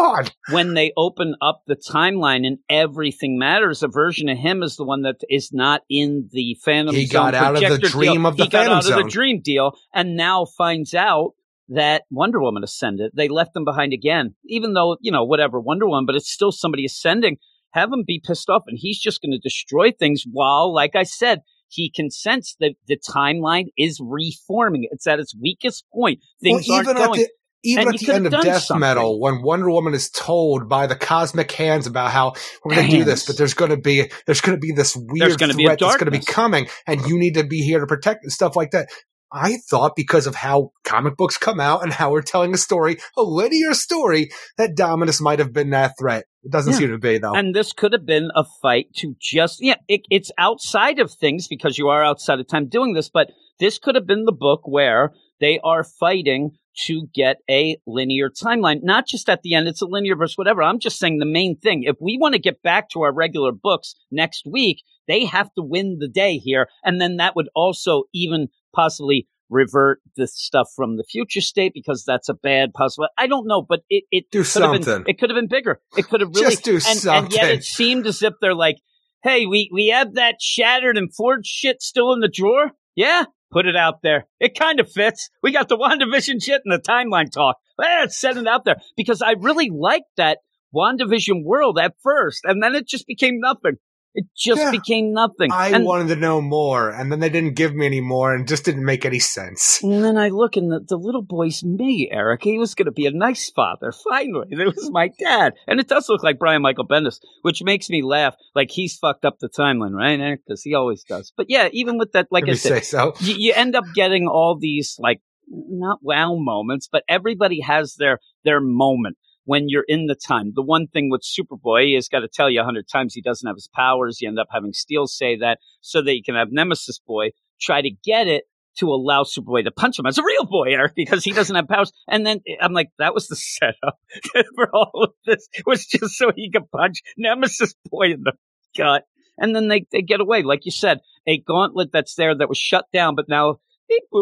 when they open up the timeline and everything matters, a version of him is the one that is not in the Phantom He Zone got out of the dream deal. of the he got Phantom out of the dream deal and now finds out that Wonder Woman ascended. They left them behind again, even though, you know, whatever, Wonder Woman, but it's still somebody ascending. Have him be pissed off and he's just going to destroy things while, like I said, he can sense that the timeline is reforming. It's at its weakest point. Things well, aren't even going. at the even And at the end of Death something. Metal, when Wonder Woman is told by the cosmic hands about how we're going to do this, but there's going to be there's going to be this weird threat that's going to be coming, and you need to be here to protect and stuff like that. I thought because of how comic books come out and how we're telling a story, a linear story, that Dominus might have been that threat. It doesn't Yeah. seem to be though. And this could have been a fight to just, yeah, it, it's outside of things because you are outside of time doing this, but this could have been the book where they are fighting to get a linear timeline. Not just at the end, it's a linear verse, whatever. I'm just saying the main thing. If we want to get back to our regular books next week, they have to win the day here. And then that would also even possibly revert the stuff from the future state because that's a bad possible. I don't know, but it, it Do could have been, something. it could have been bigger. It could have really, Just do and, and yet it *laughs* seemed as if they're like, hey, we, we have that shattered and forged shit still in the drawer. Yeah, put it out there. It kind of fits. We got the WandaVision shit and the timeline talk. Let's send it out there because I really liked that WandaVision world at first, and then it just became nothing. It just Yeah. became nothing. I and, wanted to know more, and then they didn't give me any more, and just didn't make any sense. and then I look and the, the little boy's me, Eric. He was going to be a nice father. Finally, it was my dad. And it does look like Brian Michael Bendis, which makes me laugh. Like he's fucked up the timeline, right, Eric? Because he always does. But yeah, even with that, like Let I said, say so. you, you end up getting all these like not wow moments, but everybody has their their moment when you're in the time. The one thing with Superboy, he has got to tell you a hundred times he doesn't have his powers. You end up having Steel say that so that you can have Nemesis Boy try to get it to allow Superboy to punch him as a real boy, Eric, because he doesn't have powers. And then eh, I'm like, that was the setup *laughs* for all of this. It was just so he could punch Nemesis Boy in the gut. And then they, they get away. Like you said, a gauntlet that's there that was shut down, but now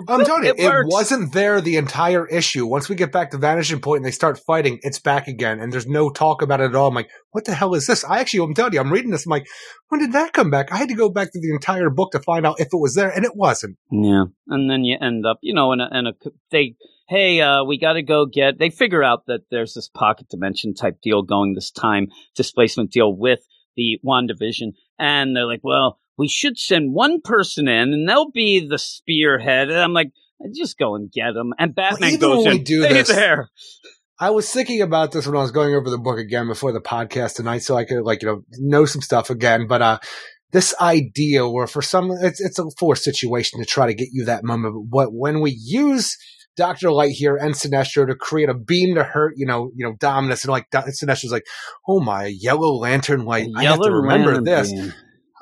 I'm telling you, it, it, wasn't there the entire issue. Once we get back to Vanishing Point and they start fighting, it's back again, and there's no talk about it at all. I'm like, what the hell is this? I actually, I'm telling you, I'm reading this. I'm like, when did that come back? I had to go back to the entire book to find out if it was there, and it wasn't. Yeah, and then you end up, you know, in a, in a they, hey, uh, we got to go get. They figure out that there's this pocket dimension type deal going, this time displacement deal with the Wandavision, and they're like, well, we should send one person in, and they'll be the spearhead. And I'm like, just go and get them. And Batman even goes in. do hey this- there. I was thinking about this when I was going over the book again before the podcast tonight, so I could like you know know some stuff again. But uh, this idea where for some it's it's a forced situation to try to get you that moment. But when we use Doctor Light here and Sinestro to create a beam to hurt, you know, you know, Dominus, and like Sinestro's like, oh my yellow lantern light, I have to remember this.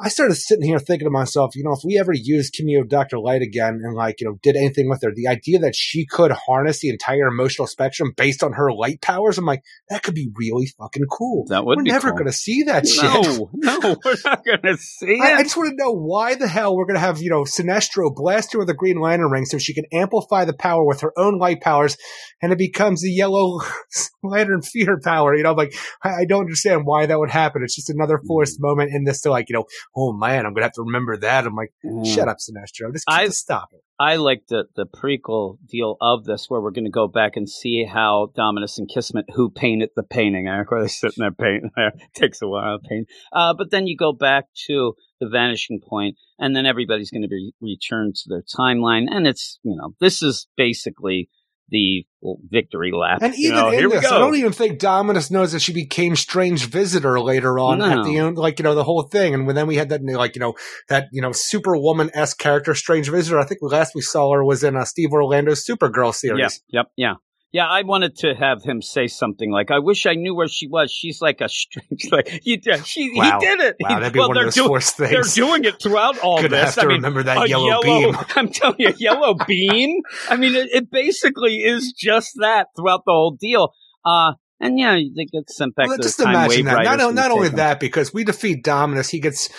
I started sitting here thinking to myself, you know, if we ever used Kimiyo Dr. Light again and like, you know, did anything with her, the idea that she could harness the entire emotional spectrum based on her light powers, I'm like, that could be really fucking cool. That would we're never cool. going to see that no, shit. No, we're not going to see it. I, just want to know why the hell we're going to have, you know, Sinestro blast her with a green lantern ring so she can amplify the power with her own light powers and it becomes the yellow *laughs* lantern fear power. You know, I'm like, I, I, don't understand why that would happen. It's just another forced mm. moment in this to like, you know, oh man, I'm gonna have to remember that. I'm like, shut up, Sinestro. Just, I, stop it. I like the the prequel deal of this, where we're going to go back and see how Dominus and Kismet, who painted the painting, are they're sitting there painting. There it takes a while to paint, uh, but then you go back to the vanishing point, and then everybody's going to be returned to their timeline, and it's you know this is basically the victory lap. And even you know, in this, I don't even think Dominus knows that she became strange visitor later on no. at the end, like, you know, the whole thing. And when then we had that, like, you know, that, you know, superwoman esque character, strange visitor. I think last we saw her was in a Steve Orlando's Supergirl series. Yep. Yep. Yeah. Yeah, I wanted to have him say something like, "I wish I knew where she was. She's like a strange, *laughs* like he, she, wow. he did it. Wow, that'd be well, one of those forced things. They're doing it throughout *laughs* all Could this. Have to I mean, remember that yellow, yellow, beam. *laughs* I'm telling you, yellow beam. I mean, it, it, basically is just that throughout the whole deal. Uh, and yeah, they get sent back well, to just the imagine that. Not, not only that, because we defeat Dominus, he gets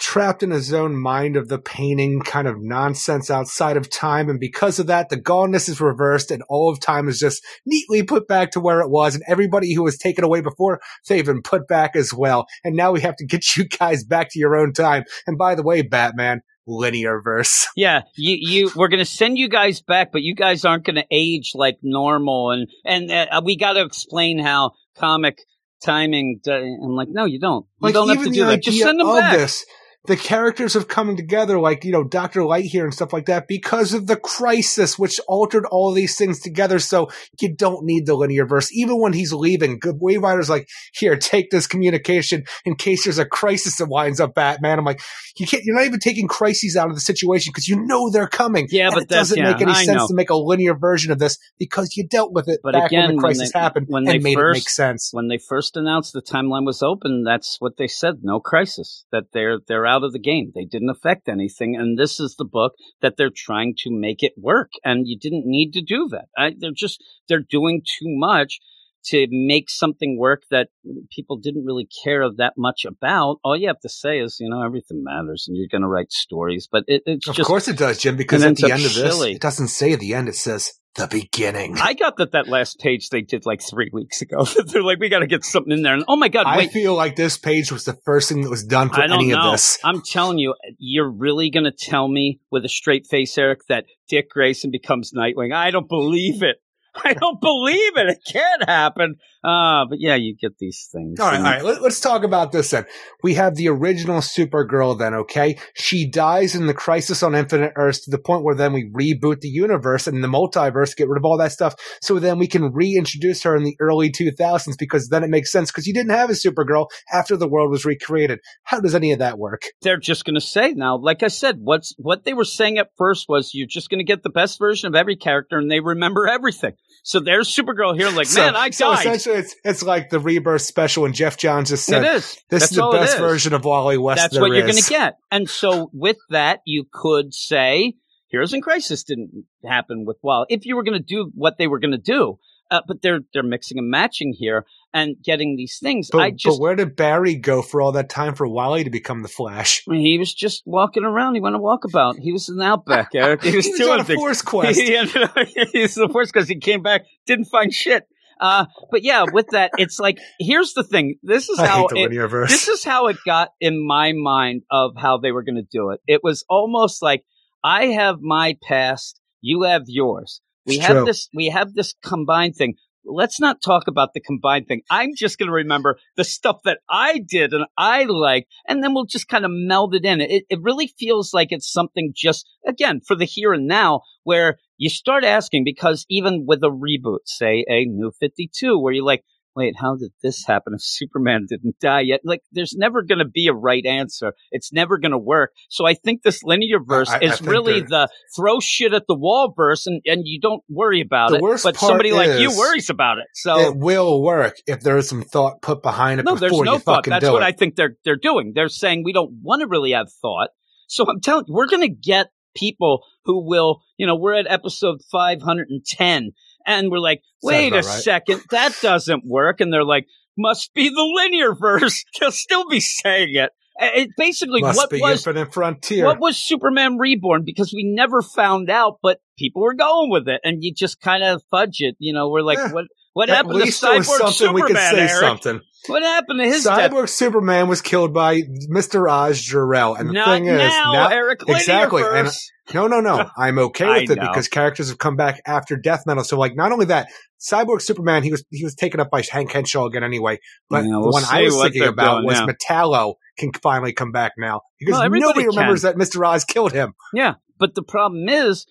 trapped in his own mind of the painting kind of nonsense outside of time. And because of that, the gauntness is reversed and all of time is just neatly put back to where it was. And everybody who was taken away before, they've been put back as well. And now we have to get *laughs* you guys back to your own time. And by the way, Batman, linear verse. *laughs* Yeah, you you we're going to send you guys back, but you guys aren't going to age like normal and and uh, we got to explain how comic timing I'm like no, you don't. You like, don't have to do that. Just send them back. This, the characters have come together, like, you know, Dr. Light here and stuff like that, because of the crisis, which altered all these things together. So you don't need the linear verse. Even when he's leaving, good Waverider's like, here, take this communication in case there's a crisis that winds up Batman. I'm like, you can't, you're not even taking crises out of the situation because you know they're coming. Yeah, and but it doesn't yeah, make any I sense know. to make a linear version of this because you dealt with it but back again, when the crisis when they, happened when and they made first, it make sense. When they first announced the timeline was open, that's what they said. No crisis. That they're, they're out of the game. They didn't affect anything. And this is the book that they're trying to make it work. And you didn't need to do that. I, they're just, they're doing too much to make something work that people didn't really care that much about. All you have to say is, you know, everything matters and you're going to write stories. But it, it's of just. Of course it does, Jim, because at the end of this, it doesn't say at the end, it says the beginning. I got that that last page they did like three weeks ago. *laughs* They're like, we got to get something in there. And oh my god, wait. I feel like this page was the first thing that was done for any know. of this. I'm telling you, you're really going to tell me with a straight face, Eric, that Dick Grayson becomes Nightwing? I don't believe it. *laughs* I don't believe it. It can't happen. Uh, but yeah, you get these things. All right, all right. Let, us talk about this then. We have the original Supergirl then, okay? She dies in the Crisis on Infinite Earths to the point where then we reboot the universe and the multiverse, get rid of all that stuff. So then we can reintroduce her in the early 2000s because then it makes sense because you didn't have a Supergirl after the world was recreated. How does any of that work? They're just going to say now, like I said, what's, what they were saying at first was you're just going to get the best version of every character and they remember everything. So there's Supergirl here, like, man, I so died. Essentially, it's it's like the rebirth special, and Geoff Johns just said, "It is. This That's is the best version of Wally West." That's what you're going to get. And so, with that, you could say, "Heroes in Crisis didn't happen with Wally." If you were going to do what they were going to do, uh, but they're they're mixing and matching here and getting these things. But, I just, but where did Barry go for all that time for Wally to become the Flash? He was just walking around. He went a walkabout. He was in the outback, Eric. *laughs* He was, he was doing on a things. force *laughs* quest. He ended up, *laughs* he's the force because he came back, didn't find shit. Uh, but yeah, with that, it's like here's the thing. This is how it, this is how it got in my mind of how they were going to do it. It was almost like I have my past, you have yours. We it's have true. this. We have this combined thing let's not talk about the combined thing. I'm just going to remember the stuff that I did and I like, and then we'll just kind of meld it in. It, it really feels like it's something just, again, for the here and now where you start asking because even with a reboot, say a new 52, where you're like, wait, how did this happen if Superman didn't die yet? Like, there's never going to be a right answer. It's never going to work. So I think this linear verse I- I is think really the throw shit at the wall verse, and, and you don't worry about The it. worst But part somebody like you worries about it. So it will work if there is some thought put behind it no, there's no thought. fucking That's what it. I think they're they're doing. They're saying we don't want to really have thought. So I'm telling you, we're going to get people who will, you know, we're at episode 510 and we're like, wait a right. second, that *laughs* doesn't work. And they're like, must be the linear *laughs* verse. They'll still be saying it. It basically Must what be was Infinite Frontier. what was Superman Reborn? Because we never found out, but people were going with it, and you just kind of fudge it. You know, we're like, Eh, what what At happened to there was something Superman? we could say Eric? something. What happened to his death? Cyborg Superman was killed by Mr. Oz Jor-El, and the Not thing is, now, now Eric. Linear exactly, and- no, no, no, *laughs* I'm okay with it know. because characters have come back after Death Metal. So, like, not only that, Cyborg Superman, he was he was taken up by Hank Henshaw again anyway. But Yeah, the we'll one I was thinking about was now. Metallo can finally come back now because Well, everybody nobody remembers that Mr. Oz killed him. Yeah, but the problem is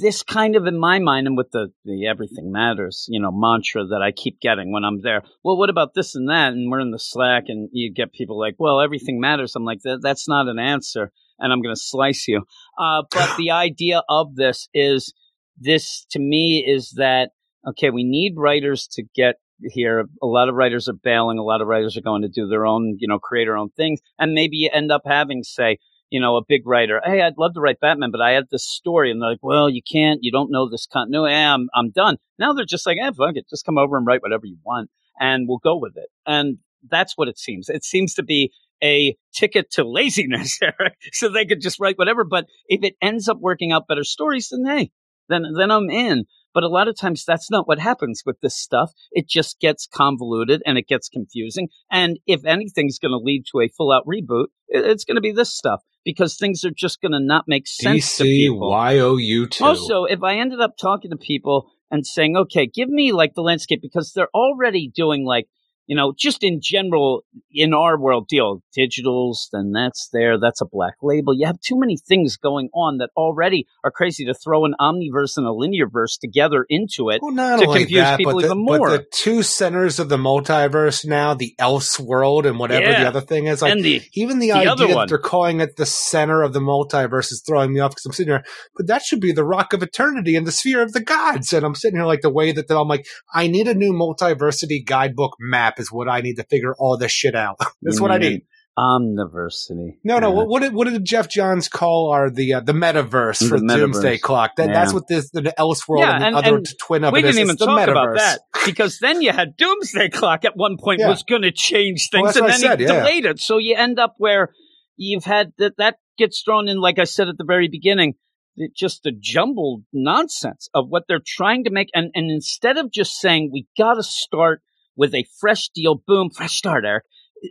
this kind of in my mind and with the, the everything matters, you know, mantra that I keep getting when I'm there. Well, what about this and that? And we're in the Slack and you get people like, well, everything matters. I'm like, that, that's not an answer. And I'm going to slice you. Uh, but *sighs* the idea of this is this to me is that, okay, we need writers to get here. A lot of writers are bailing. A lot of writers are going to do their own, you know, create their own things. And maybe you end up having, say, you know, a big writer, hey, I'd love to write Batman, but I had this story. And they're like, well, you can't, you don't know this continuity. Eh, I'm, I'm done. Now they're just like, eh, fuck it. Just come over and write whatever you want and we'll go with it. And that's what it seems. It seems to be a ticket to laziness, *laughs* Eric. So they could just write whatever. But if it ends up working out better stories, then hey, then, then I'm in. But a lot of times that's not what happens with this stuff. It just gets convoluted and it gets confusing. And if anything's going to lead to a full out reboot, it's going to be this stuff because things are just going to not make sense to people. DCYOU two. Also, if I ended up talking to people and saying, okay, give me like the landscape because they're already doing like, you know, just in general in our world deal, digitals, then that's there. That's a black label. You have too many things going on that already are crazy to throw an omniverse and a linear verse together into it. Well, not to only confuse that, people but the, even but the two centers of the multiverse now, the Else world and whatever Yeah. the other thing is, like the even the, the idea other that they're calling it the center of the multiverse is throwing me off because I'm sitting here, but that should be the rock of eternity and the sphere of the gods. And I'm sitting here like the way that I'm like, I need a new multiversity guidebook map is what I need to figure all this shit out. *laughs* That's You what I need. Omniversity. No, no. Yeah. What, what did what did Geoff Johns call our the uh, the metaverse The for metaverse. Doomsday Clock? That that's what this the Elseworld Yeah, and the other and twin of we it is. didn't even It's the talk about metaverse. that because then you had Doomsday Clock at one point Yeah. was going to change things, that's and then said, he yeah. delayed it. So you end up where you've had that that gets thrown in, like I said at the very beginning, it- just a jumbled nonsense of what they're trying to make, and and instead of just saying we got to start with a fresh deal, boom, fresh start, Eric.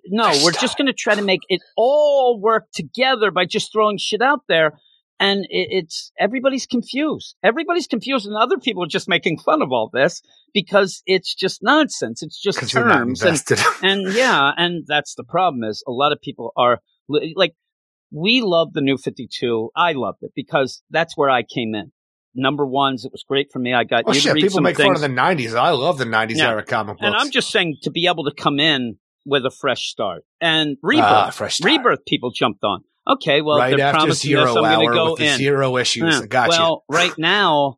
No, Fresh we're start. just going to try to make it all work together by just throwing shit out there and it, it's everybody's confused. Everybody's confused, and other people are just making fun of all this because it's just nonsense. It's just Because you're not terms, and, *laughs* and yeah, and that's the problem. Is a lot of people are like, we love the new Fifty Two. I loved it because that's where I came in. Number ones, it was great for me. I got Oh shit! People make things, fun of the '90s. I love the '90s Yeah. era comic books. and I'm just saying to be able to come in with a fresh start and rebirth. ah, fresh start. rebirth, people jumped on. Okay, well, right they're after promising zero. I'm going hour to go with the in. zero issues. Yeah. I got well, *sighs* right now,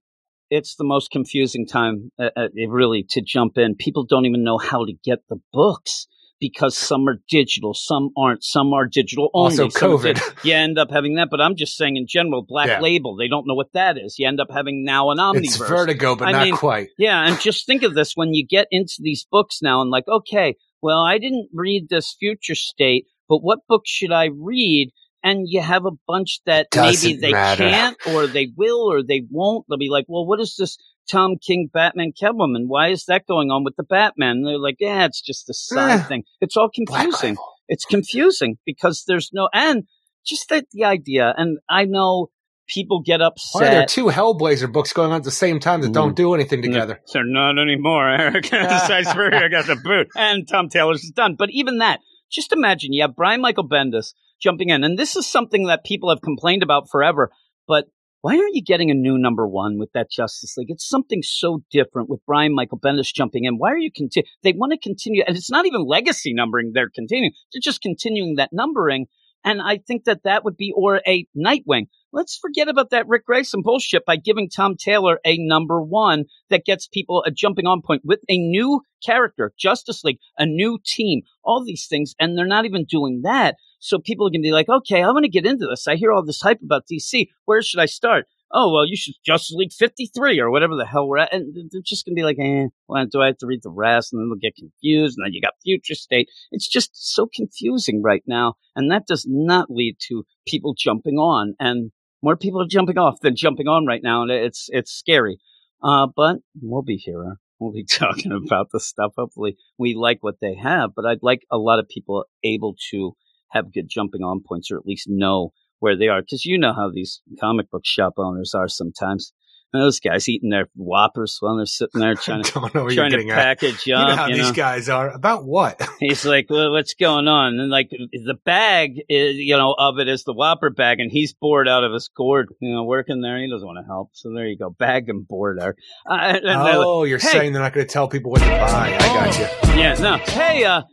it's the most confusing time, uh, uh, really, to jump in. People don't even know how to get the books because some are digital, some aren't, some are digital only. Also, COVID. you end up having that, but I'm just saying in general, Black Yeah. Label, they don't know what that is. You end up having now an you. It's. Vertigo, but I not mean, quite. Yeah, and just think of this when you get into these books now and like, okay, well, I didn't read this future state, but what book should I read? And you have a bunch that maybe Doesn't they matter. can't or they will or they won't. They'll be like, well, what is this Tom King Batman Catwoman? Why is that going on with the Batman? And they're like, yeah, it's just a side Eh, thing. It's all confusing. It's confusing because there's no, and just that the idea, and I know people get upset. Why are there two Hellblazer books going on at the same time that Mm. don't do anything together? They're not anymore, Eric. *laughs* I got the boot. And Tom Taylor's is done. But even that, just imagine you have Brian Michael Bendis jumping in. And this is something that people have complained about forever. But why aren't you getting a new number one with that Justice League? It's something so different with Brian Michael Bendis jumping in. Why are you continue? They want to continue, and it's not even legacy numbering. They're continuing. They're just continuing that numbering. And I think that that would be, or a Nightwing. Let's forget about that Ric Grayson bullshit by giving Tom Taylor a number one that gets people a jumping on point with a new character, Justice League, a new team, all these things. And they're not even doing that. So people to be like, okay, I want to get into this. I hear all this hype about DC. Where should I start? Oh, well, you should Justice League 53 or whatever the hell we're at. And they're just going to be like, eh, well, do I have to read the rest? And then they'll get confused. And then you got Future State. It's just so confusing right now. And that does not lead to people jumping on. And more people are jumping off than jumping on right now. And it's, it's scary. Uh, but we'll be here. We'll be *laughs* talking about this stuff. Hopefully we like what they have, but I'd like a lot of people able to have good jumping on points or at least know where they are. Because you know how these comic book shop owners are sometimes. And those guys eating their whoppers while they're sitting there trying to, trying to package up. You know how you these know? guys are. About what? *laughs* he's like, well, what's going on? And like the bag, is, you know, of it is the whopper bag, and he's bored out of his gourd, you know, working there. He doesn't want to help. So there you go. Bag and board there. Uh, oh, like, you're hey, saying they're not going to tell people what to buy. I got you. Yeah, no. Hey, uh,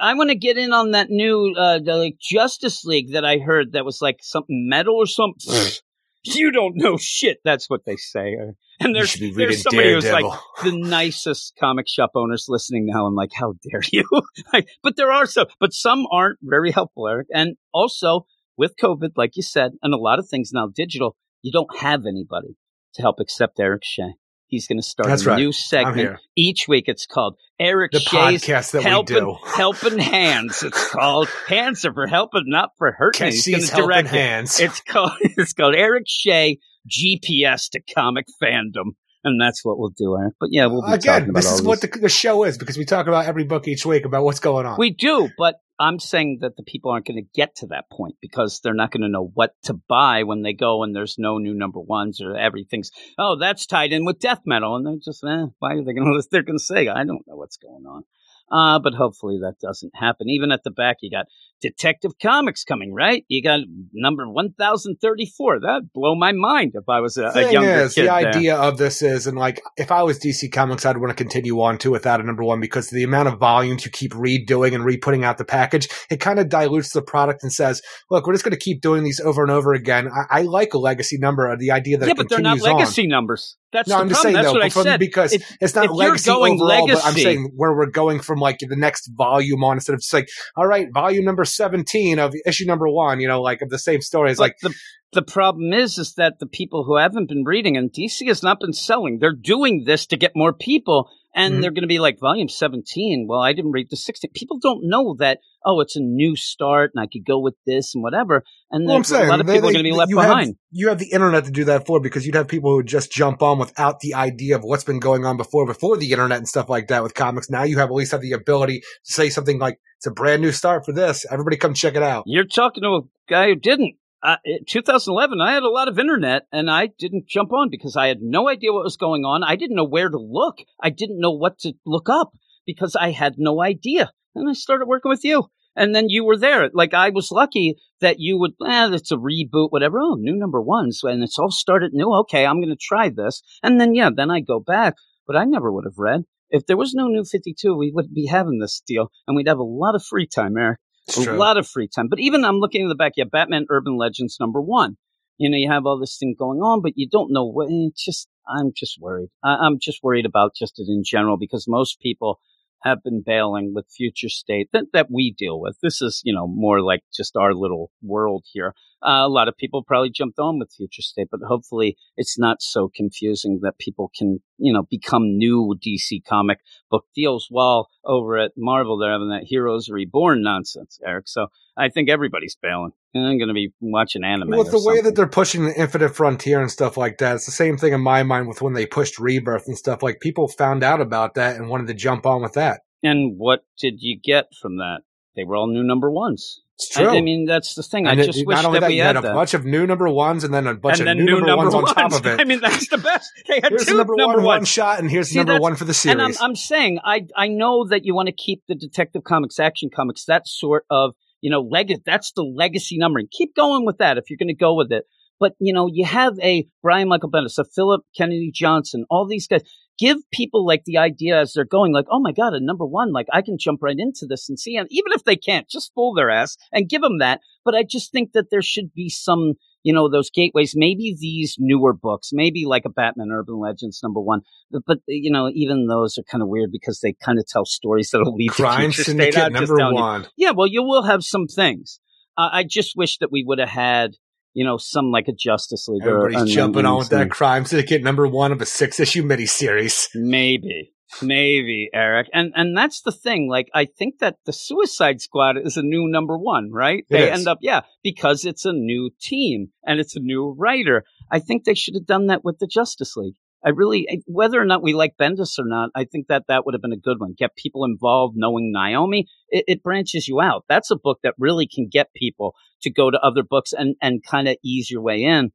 I want to get in on that new uh, the, like Justice League that I heard that was like something metal or something. *laughs* you don't know shit. That's what they say. And there's, there's somebody Daredevil. who's like the nicest comic shop owners listening now. I'm like, how dare you? *laughs* but there are some, but some aren't very helpful, Eric. And also with COVID, like you said, and a lot of things now digital, you don't have anybody to help except Eric Shea. He's going to start That's a right. new segment each week. It's called Eric the Shea's podcast that helping, we do. helping Hands. It's called Hands are for helping, not for hurting. He's helping hands. It. It's called *laughs* it's called Eric Shea GPS to comic fandom and that's what we'll do, Eric. But yeah, we'll be again. this is what the, the, show is because we talk about every book each week about what's going on. We do, but I'm saying that the people aren't going to get to that point because they're not going to know what to buy when they go and there's no new number ones or everything's oh that's tied in with death metal and they're just eh, why are they going *laughs* to they're going to say I don't know what's going on. Uh, but hopefully that doesn't happen. Even at the back, you got Detective Comics coming, right? You got number 1034. That'd blow my mind if I was a, a younger is, kid. The idea of this is, and like, if I was DC Comics, I'd want to continue on to without a number one because the amount of volumes you keep redoing and re-putting out the package, it kind of dilutes the product and says, look, we're just going to keep doing these over and over again. I, I like a legacy number, the idea that yeah, but they're not legacy on. numbers. That's no, I'm just saying That's though, what I said. because if, it's not legacy overall, legacy, but I'm saying where we're going from like the next volume on instead of just like, all right, volume number 17 of issue number one, you know, like of the same story. It's like the, the problem is, is that the people who haven't been reading and DC has not been selling, they're doing this to get more people and mm-hmm. they're going to be like volume 17 well i didn't read the 16 people don't know that oh it's a new start and i could go with this and whatever and well, saying, a lot of people they, are going to be left you behind. have, you have the internet to do that for because you'd have people who just jump on without the idea of what's been going on before before the internet and stuff like that with comics. Now you have at least have the ability to say something like it's a brand new start for this. Everybody come check it out. You're talking to a guy who didn't uh, 2011, I had a lot of internet and I didn't jump on because I had no idea what was going on. I didn't know where to look. I didn't know what to look up because I had no idea. And I started working with you. And then you were there. Like I was lucky that you would, eh, it's a reboot, whatever. Oh, new number ones. And it's all started new. Okay, I'm going to try this. And then, yeah, then I go back. But I never would have read. If there was no new 52, we wouldn't be having this deal and we'd have a lot of free time, Eric. It's a true. lot of free time. But even I'm looking in the back, yeah, Batman Urban Legends number one. You know, you have all this thing going on, but you don't know what. It's just, I'm just worried. I, am just worried about just it in general because most people have been bailing with future state that, that we deal with. This is, you know, more like just our little world here. Uh, a lot of people probably jumped on with future state, but hopefully it's not so confusing that people can, you know, become new DC comic book deals while over at Marvel they're having that Heroes Reborn nonsense, Eric. So I think everybody's bailing. And I'm going to be watching anime. Well, the way that they're pushing the Infinite Frontier and stuff like that, it's the same thing in my mind with when they pushed Rebirth and stuff. Like people found out about that and wanted to jump on with that. And what did you get from that? They were all new number ones. It's true. I, I mean, that's the thing. And I just it, wish that, that, we had, had a bunch of new number ones and then a bunch of new, new number, number ones, ones, on top of it. *laughs* I mean, that's the best. They had here's two number, number one, one shot, and here's See, number one for the series. And I'm, I'm saying, I I know that you want to keep the Detective Comics, Action Comics, that sort of you know, leg- that's the legacy numbering. Keep going with that if you're going to go with it. But you know, you have a Brian Michael Bendis, a Philip Kennedy Johnson, all these guys. Give people like the idea as they're going, like, oh my god, a number one, like I can jump right into this and see. And even if they can't, just fool their ass and give them that. But I just think that there should be some you know, those gateways, maybe these newer books, maybe like a Batman Urban Legends number one. But, but you know, even those are kind of weird because they kind of tell stories that'll lead Crime to future Syndicate state. Number telling you. one. Yeah, well, you will have some things. Uh, I just wish that we would have had, you know, some like a Justice League. Everybody's jumping on with that Crime Syndicate number one of a six issue miniseries. Maybe. Maybe, Eric. And and that's the thing. Like I think that the Suicide Squad is a new number one, right? It they is. end up yeah, because it's a new team and it's a new writer. I think they should have done that with the Justice League. I really whether or not we like Bendis or not, I think that that would have been a good one. Get people involved knowing Naomi. It, it branches you out. That's a book that really can get people to go to other books and and kind of ease your way in.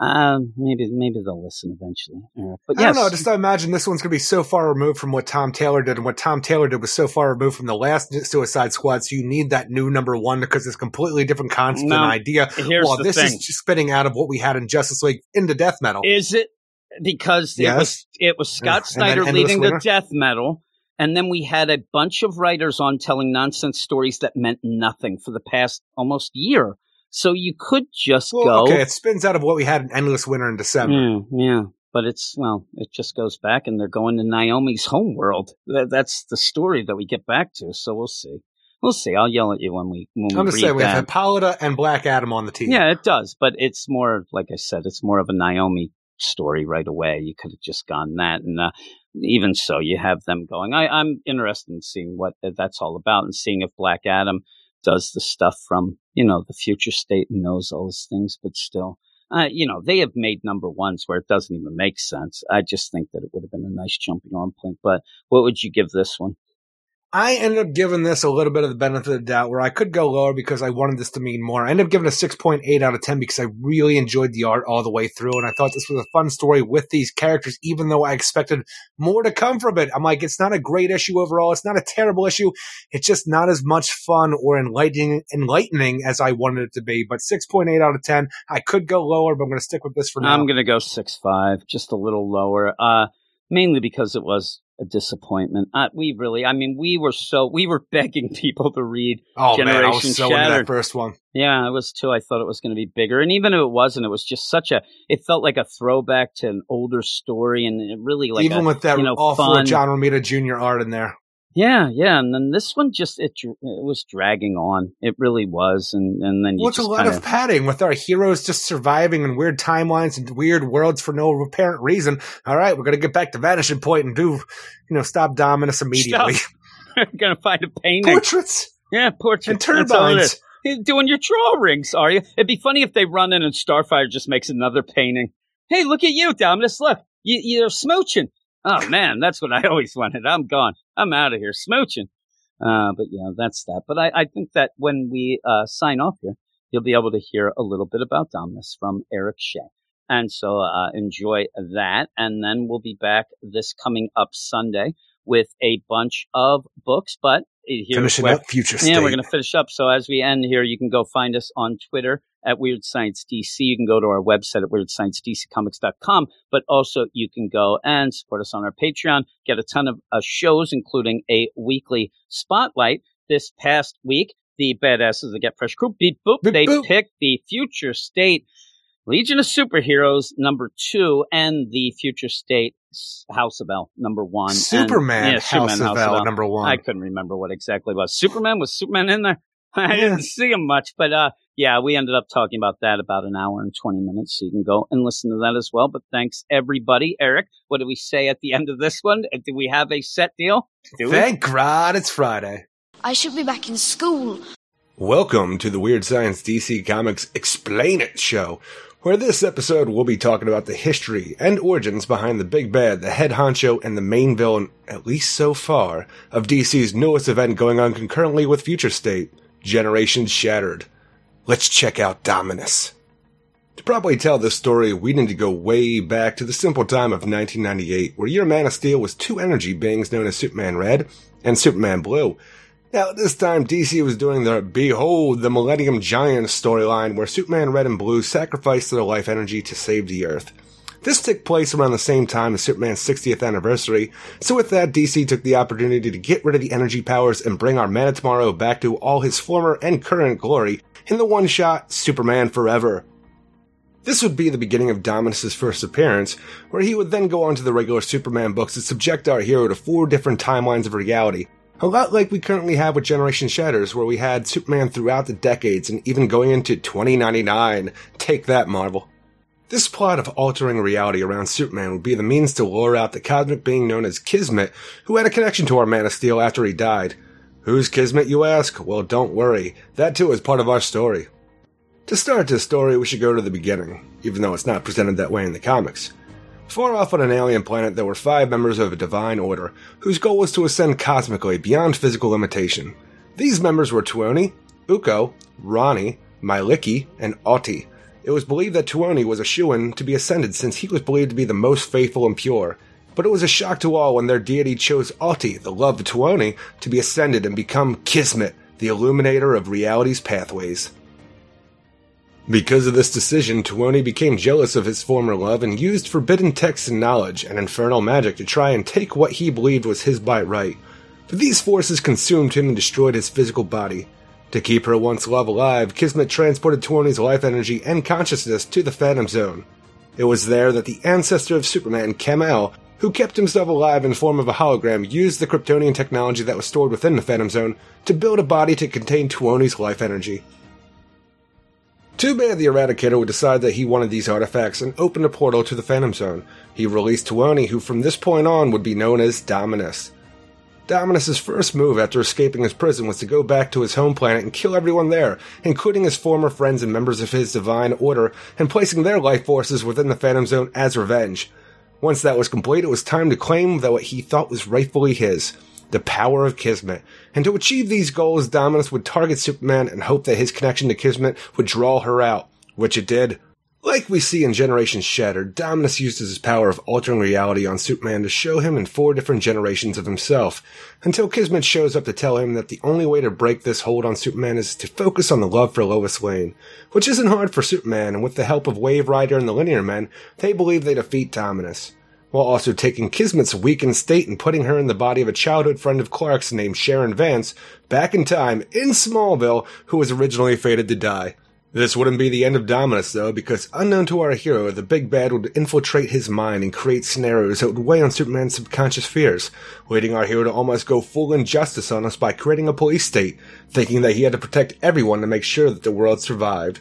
Um, maybe maybe they'll listen eventually. Eric. But I yes, don't know. Just imagine this one's going to be so far removed from what Tom Taylor did, and what Tom Taylor did was so far removed from the last Suicide Squad. So you need that new number one because it's a completely different concept No. and idea. here's Well, the this thing. is spitting out of what we had in Justice League into death metal. Is it because it was it was Scott Snyder leading the death metal, and then we had a bunch of writers on telling nonsense stories that meant nothing for the past almost year. So you could just Well, go, okay, it spins out of what we had in Endless Winter in December. yeah, yeah. But it's well, it just goes back, and they're going to Naomi's home world. That, that's the story that we get back to. So we'll see. We'll see. I'll yell at you when we when I'm we just saying we have Hippolyta and Black Adam on the team. Yeah, it does, but it's more like I said, it's more of a Naomi story right away. You could have just gone that, and uh, even so, you have them going. I, I'm interested in seeing what that's all about and seeing if Black Adam does the stuff from you know the future state and knows all those things, but still. Uh, you know, they have made number ones where it doesn't even make sense. I just think that it would have been a nice jumping on point. But what would you give this one? I ended up giving this a little bit of the benefit of the doubt where I could go lower because I wanted this to mean more. I ended up giving a 6.8 out of 10 because I really enjoyed the art all the way through. And I thought this was a fun story with these characters, even though I expected more to come from it. I'm like, it's not a great issue overall. It's not a terrible issue. It's just not as much fun or enlightening, enlightening as I wanted it to be. But 6.8 out of 10. I could go lower, but I'm going to stick with this for now. I'm going to go six five, just a little lower. Uh, mainly because it was a disappointment. Uh, we really, I mean, we were so we were *laughs* begging people to read. oh man, I was so into that first one. Yeah, it was too. I thought it was going to be bigger, and even if it wasn't, it was just such a. It felt like a throwback to an older story, and it really like even a, with that you know, awful fun- John Romita Jr. art in there. Yeah, yeah. And then this one just it it was dragging on. It really was, and and then you Well, it's a lot kind of padding with our heroes just surviving in weird timelines and weird worlds for no apparent reason. All right, we're gonna get back to Vanishing Point and do, you know, stop Dominus *laughs* immediately. *laughs* gonna find a painting. Portraits yeah, portraits and That's all it is. turbines. You're doing your drawings, are you? It'd be funny if they run in and Starfire just makes another painting. Hey, look at you, Dominus. Look, you, you're smooching. Oh man, that's what I *laughs* always wanted. I'm gone. I'm out of here, smooching. Uh, but yeah, that's that. But I, I think that when we uh, sign off here, you'll be able to hear a little bit about Dominus from Eric Shea. And so uh, enjoy that. And then we'll be back this coming up Sunday with a bunch of books. But here's Finishing where- up Future State. yeah, we're going to finish up. So as we end here, you can go find us on Twitter at Weird Science DC. You can go to our website at WeirdScienceDCComics.com, but also you can go and support us on our Patreon, get a ton of uh, shows, including a weekly spotlight. This past week, the badasses that get fresh crew beep boop, Beep they boop. picked the Future State Legion of Superheroes number two and the Future State House of El number one. And- Superman, yeah, House Superman of El, number one. I couldn't remember what exactly it was. Superman was Superman in there. *laughs* I Yeah. didn't see him much, but uh, yeah, we ended up talking about that about an hour and twenty minutes. So you can go and listen to that as well. But thanks everybody, Eric. What do we say at the end of this one? Uh, Do we have a set deal? Do we? Thank God it's Friday. I should be back in school. Welcome to the Weird Science DC Comics Explain It show, where this episode we'll be talking about the history and origins behind the big bad, the head honcho, and the main villain, at least so far, of DC's newest event going on concurrently with Future State, Generation Shattered. Let's check out Dominus. To properly tell this story, we need to go way back to the simple time of 1998, where your Man of Steel was two energy beings known as Superman Red and Superman Blue. Now, this time, DC was doing the Behold the Millennium Giant storyline where Superman Red and Blue sacrificed their life energy to save the Earth. This took place around the same time as Superman's 60th anniversary, so with that, DC took the opportunity to get rid of the energy powers and bring our Man of Tomorrow back to all his former and current glory in the one shot Superman Forever. This would be the beginning of Dominus's first appearance, where he would then go on to the regular Superman books and subject our hero to four different timelines of reality, a lot like we currently have with Generation Shatters, where we had Superman throughout the decades and even going into 2099. Take that, Marvel. This plot of altering reality around Superman would be the means to lure out the cosmic being known as Kismet, who had a connection to our Man of Steel after he died. Who's Kismet, you ask? Well, don't worry. That too is part of our story. To start this story, we should go to the beginning, even though it's not presented that way in the comics. Far off on an alien planet, there were five members of a divine order, whose goal was to ascend cosmically beyond physical limitation. These members were Tuoni, Ukko, Ronnie, Mielikki, and Oti. It was believed that Tuoni was a shoo to be ascended since he was believed to be the most faithful and pure. But it was a shock to all when their deity chose Oti, the love of Tuoni, to be ascended and become Kismet, the illuminator of reality's pathways. Because of this decision, Tuoni became jealous of his former love and used forbidden texts and knowledge and infernal magic to try and take what he believed was his by right. But these forces consumed him and destroyed his physical body. To keep her once love alive, Kismet transported Tuoni's life energy and consciousness to the Phantom Zone. It was there that the ancestor of Superman, Kal-El, who kept himself alive in the form of a hologram, used the Kryptonian technology that was stored within the Phantom Zone to build a body to contain Tuoni's life energy. Too bad the Eradicator would decide that he wanted these artifacts and opened a portal to the Phantom Zone. He released Tuoni, who from this point on would be known as Dominus. Dominus's first move after escaping his prison was to go back to his home planet and kill everyone there, including his former friends and members of his divine order, and placing their life forces within the Phantom Zone as revenge. Once that was complete, it was time to claim that what he thought was rightfully his the power of Kismet. And to achieve these goals, Dominus would target Superman and hope that his connection to Kismet would draw her out, which it did. Like we see in Generation Shattered, Dominus uses his power of altering reality on Superman to show him in four different generations of himself, until Kismet shows up to tell him that the only way to break this hold on Superman is to focus on the love for Lois Lane, which isn't hard for Superman, and with the help of Waverider and the Linear Men, they believe they defeat Dominus, while also taking Kismet's weakened state and putting her in the body of a childhood friend of Clark's named Sharon Vance back in time in Smallville, who was originally fated to die. This wouldn't be the end of Dominus, though, because unknown to our hero, the big bad would infiltrate his mind and create scenarios that would weigh on Superman's subconscious fears, leading our hero to almost go full injustice on us by creating a police state, thinking that he had to protect everyone to make sure that the world survived.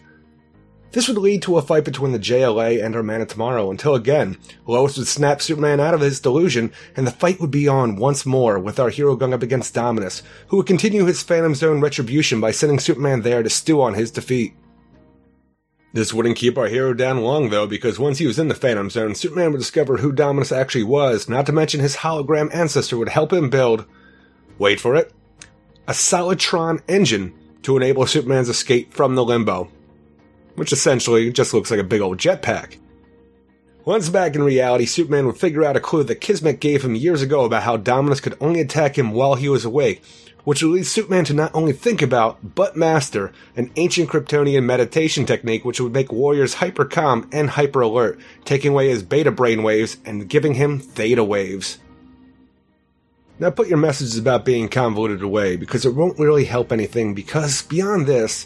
This would lead to a fight between the JLA and our Man of Tomorrow until again, Lois would snap Superman out of his delusion and the fight would be on once more with our hero going up against Dominus, who would continue his Phantom Zone retribution by sending Superman there to stew on his defeat. This wouldn't keep our hero down long, though, because once he was in the Phantom Zone, Superman would discover who Dominus actually was, not to mention his hologram ancestor would help him build, wait for it, a Solitron engine to enable Superman's escape from the limbo. Which essentially just looks like a big old jetpack. Once back in reality, Superman would figure out a clue that Kismet gave him years ago about how Dominus could only attack him while he was awake, which would lead Superman to not only think about, but master, an ancient Kryptonian meditation technique which would make warriors hyper calm and hyper alert, taking away his beta brain waves and giving him theta waves. Now put your messages about being convoluted away, because it won't really help anything, because beyond this,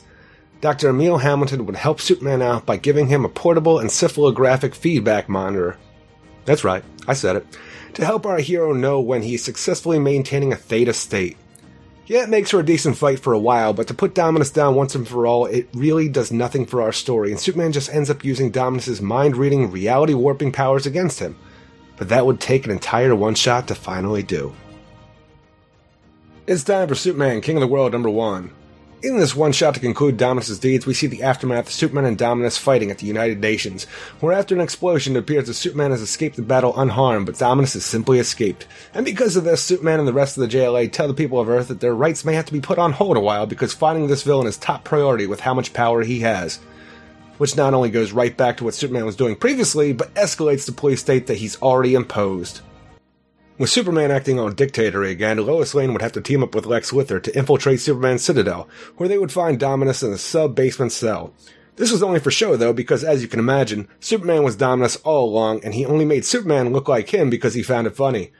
Dr. Emil Hamilton would help Superman out by giving him a portable encephalographic feedback monitor. That's right, I said it. To help our hero know when he's successfully maintaining a theta state. Yeah, it makes for a decent fight for a while, but to put Dominus down once and for all, it really does nothing for our story, and Superman just ends up using Dominus's mind reading, reality warping powers against him. But that would take an entire one shot to finally do. It's time for Superman King of the World number one. In this one shot to conclude Dominus' deeds, we see the aftermath of Superman and Dominus fighting at the United Nations, where after an explosion it appears that Superman has escaped the battle unharmed, but Dominus has simply escaped. And because of this, Superman and the rest of the JLA tell the people of Earth that their rights may have to be put on hold a while because finding this villain is top priority with how much power he has. Which not only goes right back to what Superman was doing previously, but escalates the police state that he's already imposed. With Superman acting all dictatory again, Lois Lane would have to team up with Lex Luthor to infiltrate Superman's Citadel, where they would find Dominus in a sub-basement cell. This was only for show though, because as you can imagine, Superman was Dominus all along, and he only made Superman look like him because he found it funny.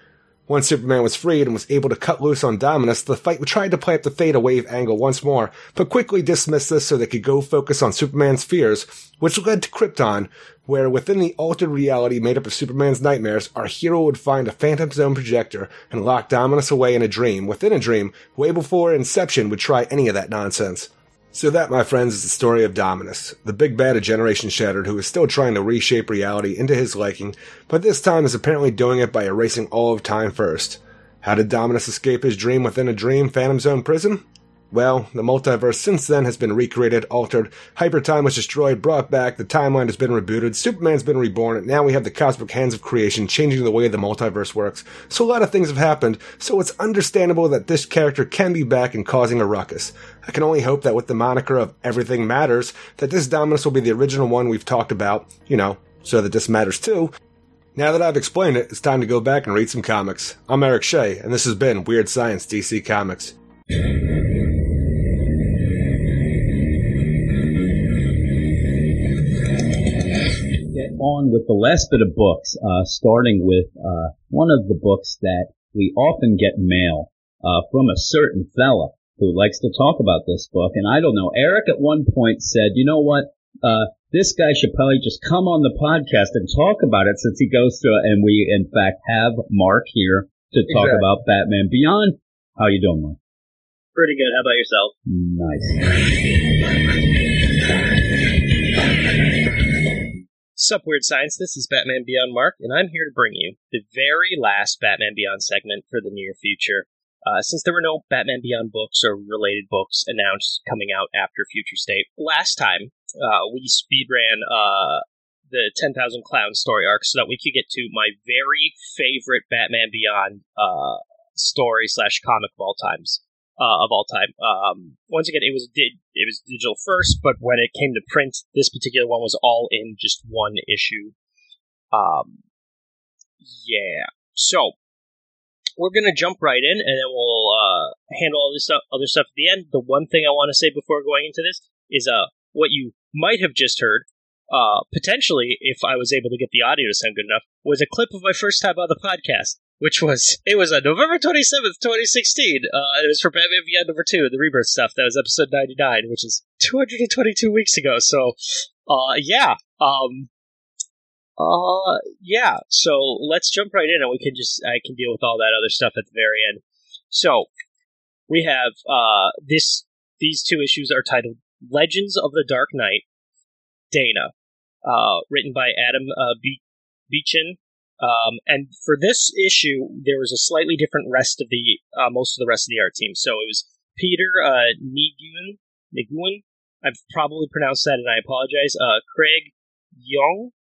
Once Superman was freed and was able to cut loose on Dominus, the fight tried to play up the Theta Wave angle once more, but quickly dismissed this so they could go focus on Superman's fears, which led to Krypton, where within the altered reality made up of Superman's nightmares, our hero would find a Phantom Zone projector and lock Dominus away in a dream within a dream, way before Inception would try any of that nonsense. So that, my friends, is the story of Dominus, the big bad of Generation Shattered who is still trying to reshape reality into his liking, but this time is apparently doing it by erasing all of time first. How did Dominus escape his dream within a dream Phantom Zone prison? Well, the multiverse since then has been recreated, altered, hypertime was destroyed, brought back, the timeline has been rebooted, Superman's been reborn, and now we have the cosmic hands of creation changing the way the multiverse works. So a lot of things have happened, so it's understandable that this character can be back and causing a ruckus. I can only hope that with the moniker of Everything Matters, that this Dominus will be the original one we've talked about, you know, so that this matters too. Now that I've explained it, it's time to go back and read some comics. I'm Eric Shea, and this has been Weird Science DC Comics. On with the last bit of books, uh, starting with uh, one of the books that we often get mail uh, from a certain fella who likes to talk about this book. And I don't know, Eric at one point said, you know what, uh, this guy should probably just come on the podcast and talk about it since he goes through it. And we, in fact, have Mark here to talk exactly. about Batman Beyond. How you doing, Mark? Pretty good. How about yourself? Nice. Sup, Weird Science? This is Batman Beyond Mark, and I'm here to bring you the very last Batman Beyond segment for the near future. Uh, since there were no Batman Beyond books or related books announced coming out after Future State, last time uh, we speedran uh, the 10,000 Clown story arc so that we could get to my very favorite Batman Beyond uh, story slash comic of all times uh, of all time. Um, once again, it was did it was digital first, but when it came to print, this particular one was all in just one issue. Um, yeah. So we're gonna jump right in, and then we'll uh, handle all this other stuff at the end. The one thing I want to say before going into this is uh, what you might have just heard. Uh, potentially, if I was able to get the audio to sound good enough, was a clip of my first time on the podcast which was it was on November twenty seventh, twenty sixteen. Uh, it was for Batman Beyond number two, the Rebirth stuff. That was episode ninety nine, which is two hundred and twenty two weeks ago. So, uh, yeah, um, uh, yeah. So let's jump right in, and we can just I can deal with all that other stuff at the very end. So we have uh this these two issues are titled Legends of the Dark Knight, Dana, uh, written by Adam uh, Be- Beechen um, and for this issue, there was a slightly different rest of the uh, most of the rest of the art team. So it was Peter uh. I've probably pronounced that, and I apologize. Uh, Craig Yeung.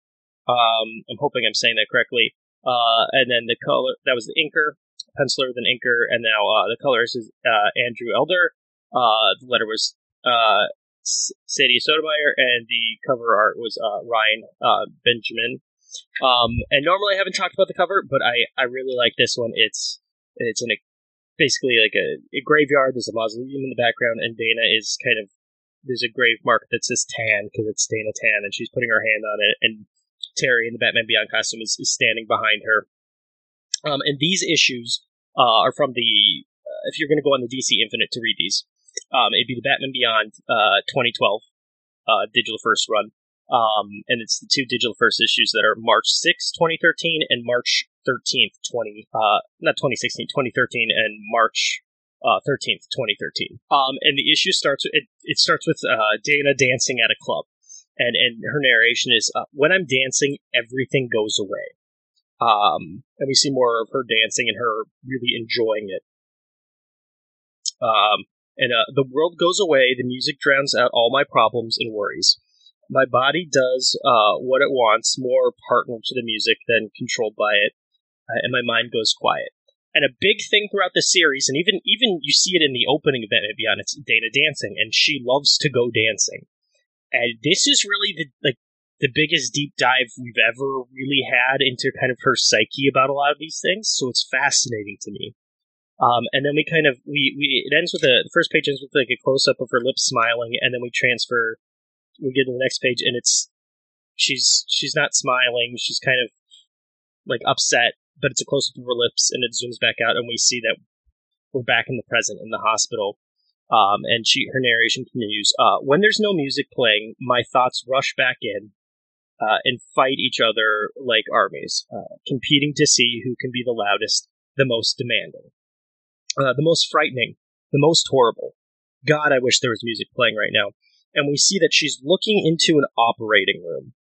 Um, I'm hoping I'm saying that correctly. Uh, and then the color that was the inker, penciler, then inker, and now uh, the colorist is uh, Andrew Elder. Uh, the letter was uh, Sadie Sotomayor, and the cover art was uh, Ryan uh, Benjamin. Um, and normally I haven't talked about the cover, but I, I really like this one. It's it's in a basically like a, a graveyard. There's a mausoleum in the background, and Dana is kind of there's a grave mark that says Tan because it's Dana Tan, and she's putting her hand on it. And Terry in the Batman Beyond costume is, is standing behind her. Um, and these issues uh, are from the uh, if you're going to go on the DC Infinite to read these, um, it'd be the Batman Beyond uh, 2012 uh, digital first run. Um, and it's the two digital first issues that are March 6, 2013 and March 13th, 20, uh, not 2016, 2013 and March uh, 13th, 2013. Um, and the issue starts, it, it starts with, uh, Dana dancing at a club. And, and her narration is, uh, when I'm dancing, everything goes away. Um, and we see more of her dancing and her really enjoying it. Um, and, uh, the world goes away, the music drowns out all my problems and worries my body does uh, what it wants, more partner to the music than controlled by it, uh, and my mind goes quiet. And a big thing throughout the series, and even even you see it in the opening Batman Beyond, it's Dana dancing, and she loves to go dancing. And this is really the like the biggest deep dive we've ever really had into kind of her psyche about a lot of these things. So it's fascinating to me. Um, and then we kind of we, we it ends with a the first page ends with like a close up of her lips smiling, and then we transfer. We get to the next page, and it's she's she's not smiling. She's kind of like upset, but it's a close up of her lips, and it zooms back out, and we see that we're back in the present in the hospital. Um, and she her narration continues. Uh, when there's no music playing, my thoughts rush back in uh, and fight each other like armies, uh, competing to see who can be the loudest, the most demanding, uh, the most frightening, the most horrible. God, I wish there was music playing right now. And we see that she's looking into an operating room,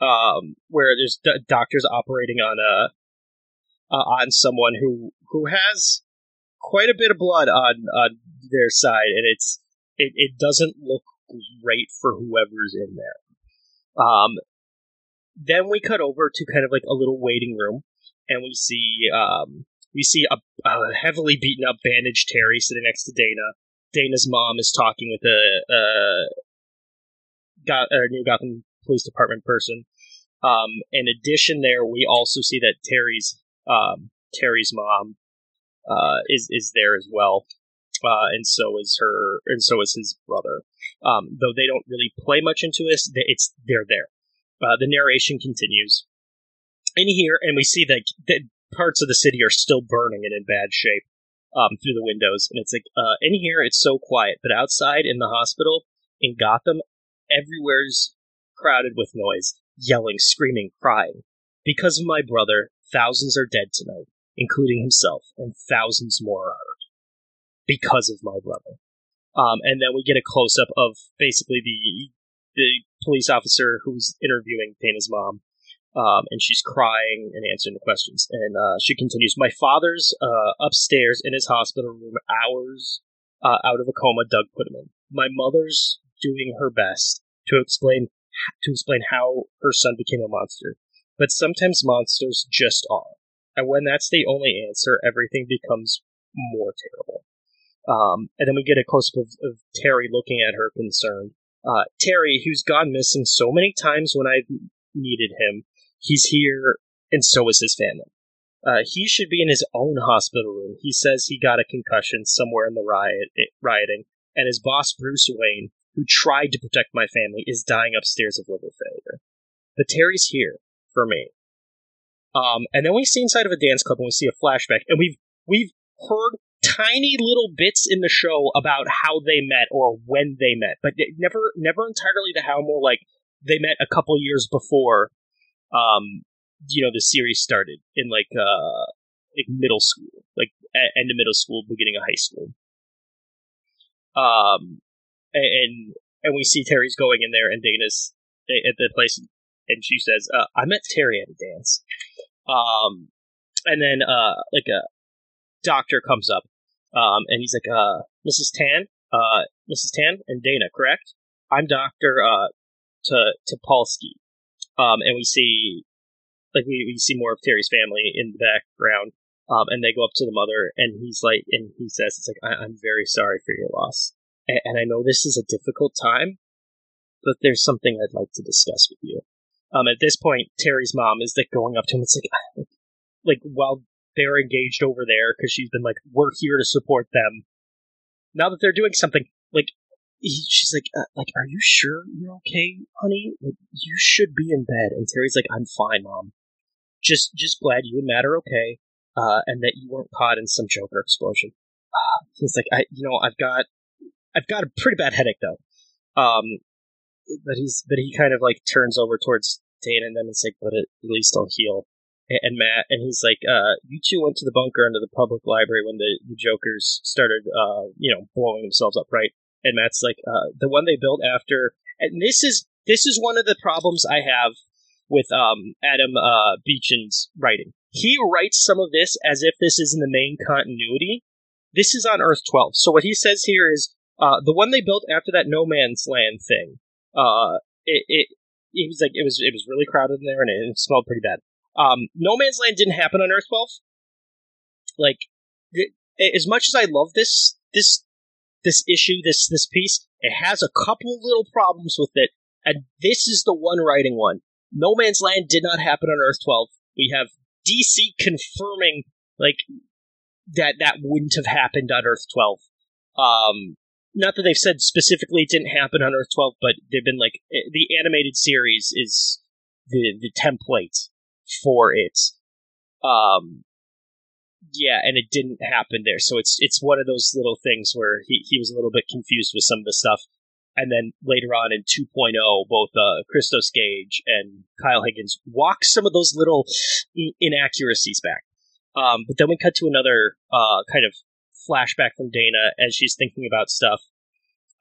um, where there's d- doctors operating on a uh, on someone who who has quite a bit of blood on on their side, and it's it, it doesn't look great for whoever's in there. Um, then we cut over to kind of like a little waiting room, and we see um, we see a, a heavily beaten up, bandaged Terry sitting next to Dana. Dana's mom is talking with a, a, got a New Gotham Police Department person. Um, in addition, there we also see that Terry's um, Terry's mom uh, is is there as well, uh, and so is her, and so is his brother. Um, though they don't really play much into this, it's they're there. Uh, the narration continues in here, and we see that, that parts of the city are still burning and in bad shape um, through the windows. And it's like uh, in here, it's so quiet, but outside in the hospital in Gotham, everywhere's crowded with noise, yelling, screaming, crying. Because of my brother, thousands are dead tonight including himself, and thousands more are hurt because of my brother. Um, and then we get a close up of basically the the police officer who's interviewing Dana's mom, um, and she's crying and answering the questions. And uh, she continues, "My father's uh, upstairs in his hospital room, hours uh, out of a coma. Doug put him in. My mother's doing her best to explain to explain how her son became a monster, but sometimes monsters just are. And when that's the only answer, everything becomes more terrible. Um, and then we get a close up of, of Terry looking at her concerned. Uh, Terry, who's gone missing so many times when I've needed him, he's here, and so is his family. Uh, he should be in his own hospital room. He says he got a concussion somewhere in the riot, rioting, and his boss, Bruce Wayne, who tried to protect my family, is dying upstairs of liver failure. But Terry's here for me, um, and then we see inside of a dance club and we see a flashback, and we've we've heard tiny little bits in the show about how they met or when they met, but never never entirely the how. More like they met a couple years before, um, you know, the series started in like uh like middle school, like end of middle school, beginning of high school. Um, and and we see Terry's going in there, and Dana's at the place, and she says, uh, "I met Terry at a dance." Um, and then uh, like a doctor comes up, um, and he's like, uh, "Mrs. Tan, uh, Mrs. Tan and Dana, correct? I'm Doctor uh, to Topolsky." Um, and we see like we, we see more of Terry's family in the background. Um, and they go up to the mother, and he's like, and he says, "It's like I, am very sorry for your loss, and, I know this is a difficult time, but there's something I'd like to discuss with you." Um, at this point, Terry's mom is like going up to him. It's like, *laughs* like while they're engaged over there because she's been like, "We're here to support them." Now that they're doing something, like he, she's like, uh, "Like, are you sure you're okay, honey? Like, you should be in bed." And Terry's like, "I'm fine, mom. Just, just glad you and Matt are okay, uh, and that you weren't caught in some Joker explosion." Uh, *sighs* he's like, "I, you know, I've got, I've got a pretty bad headache though." Um, but he's, but he kind of like turns over towards Dana and then it's like, but at least I'll heal. And, Matt, and he's like, uh, you two went to the bunker under the public library when the, the Jokers started, uh, you know, blowing themselves up, right? And Matt's like, uh, the one they built after, and this is, this is one of the problems I have with, um, Adam, uh, Beecham's writing. He writes some of this as if this is in the main continuity. This is on Earth 12. So what he says here is, uh, the one they built after that no man's land thing, uh, it, it, he was like it was it was really crowded in there and it, it smelled pretty bad. Um, no Man's Land didn't happen on Earth 12. Like it, as much as I love this this this issue this this piece, it has a couple little problems with it And this is the one writing one. No Man's Land did not happen on Earth 12. We have DC confirming like that that wouldn't have happened on Earth 12. Um, not that they've said specifically it didn't happen on Earth 12, but they've been like eh, the animated series is the the template for it. Um, yeah, and it didn't happen there. So it's it's one of those little things where he, he was a little bit confused with some of the stuff. And then later on in 2.0, both uh, Christos Gage and Kyle Higgins walk some of those little inaccuracies back. Um, but then we cut to another uh, kind of flashback from Dana as she's thinking about stuff.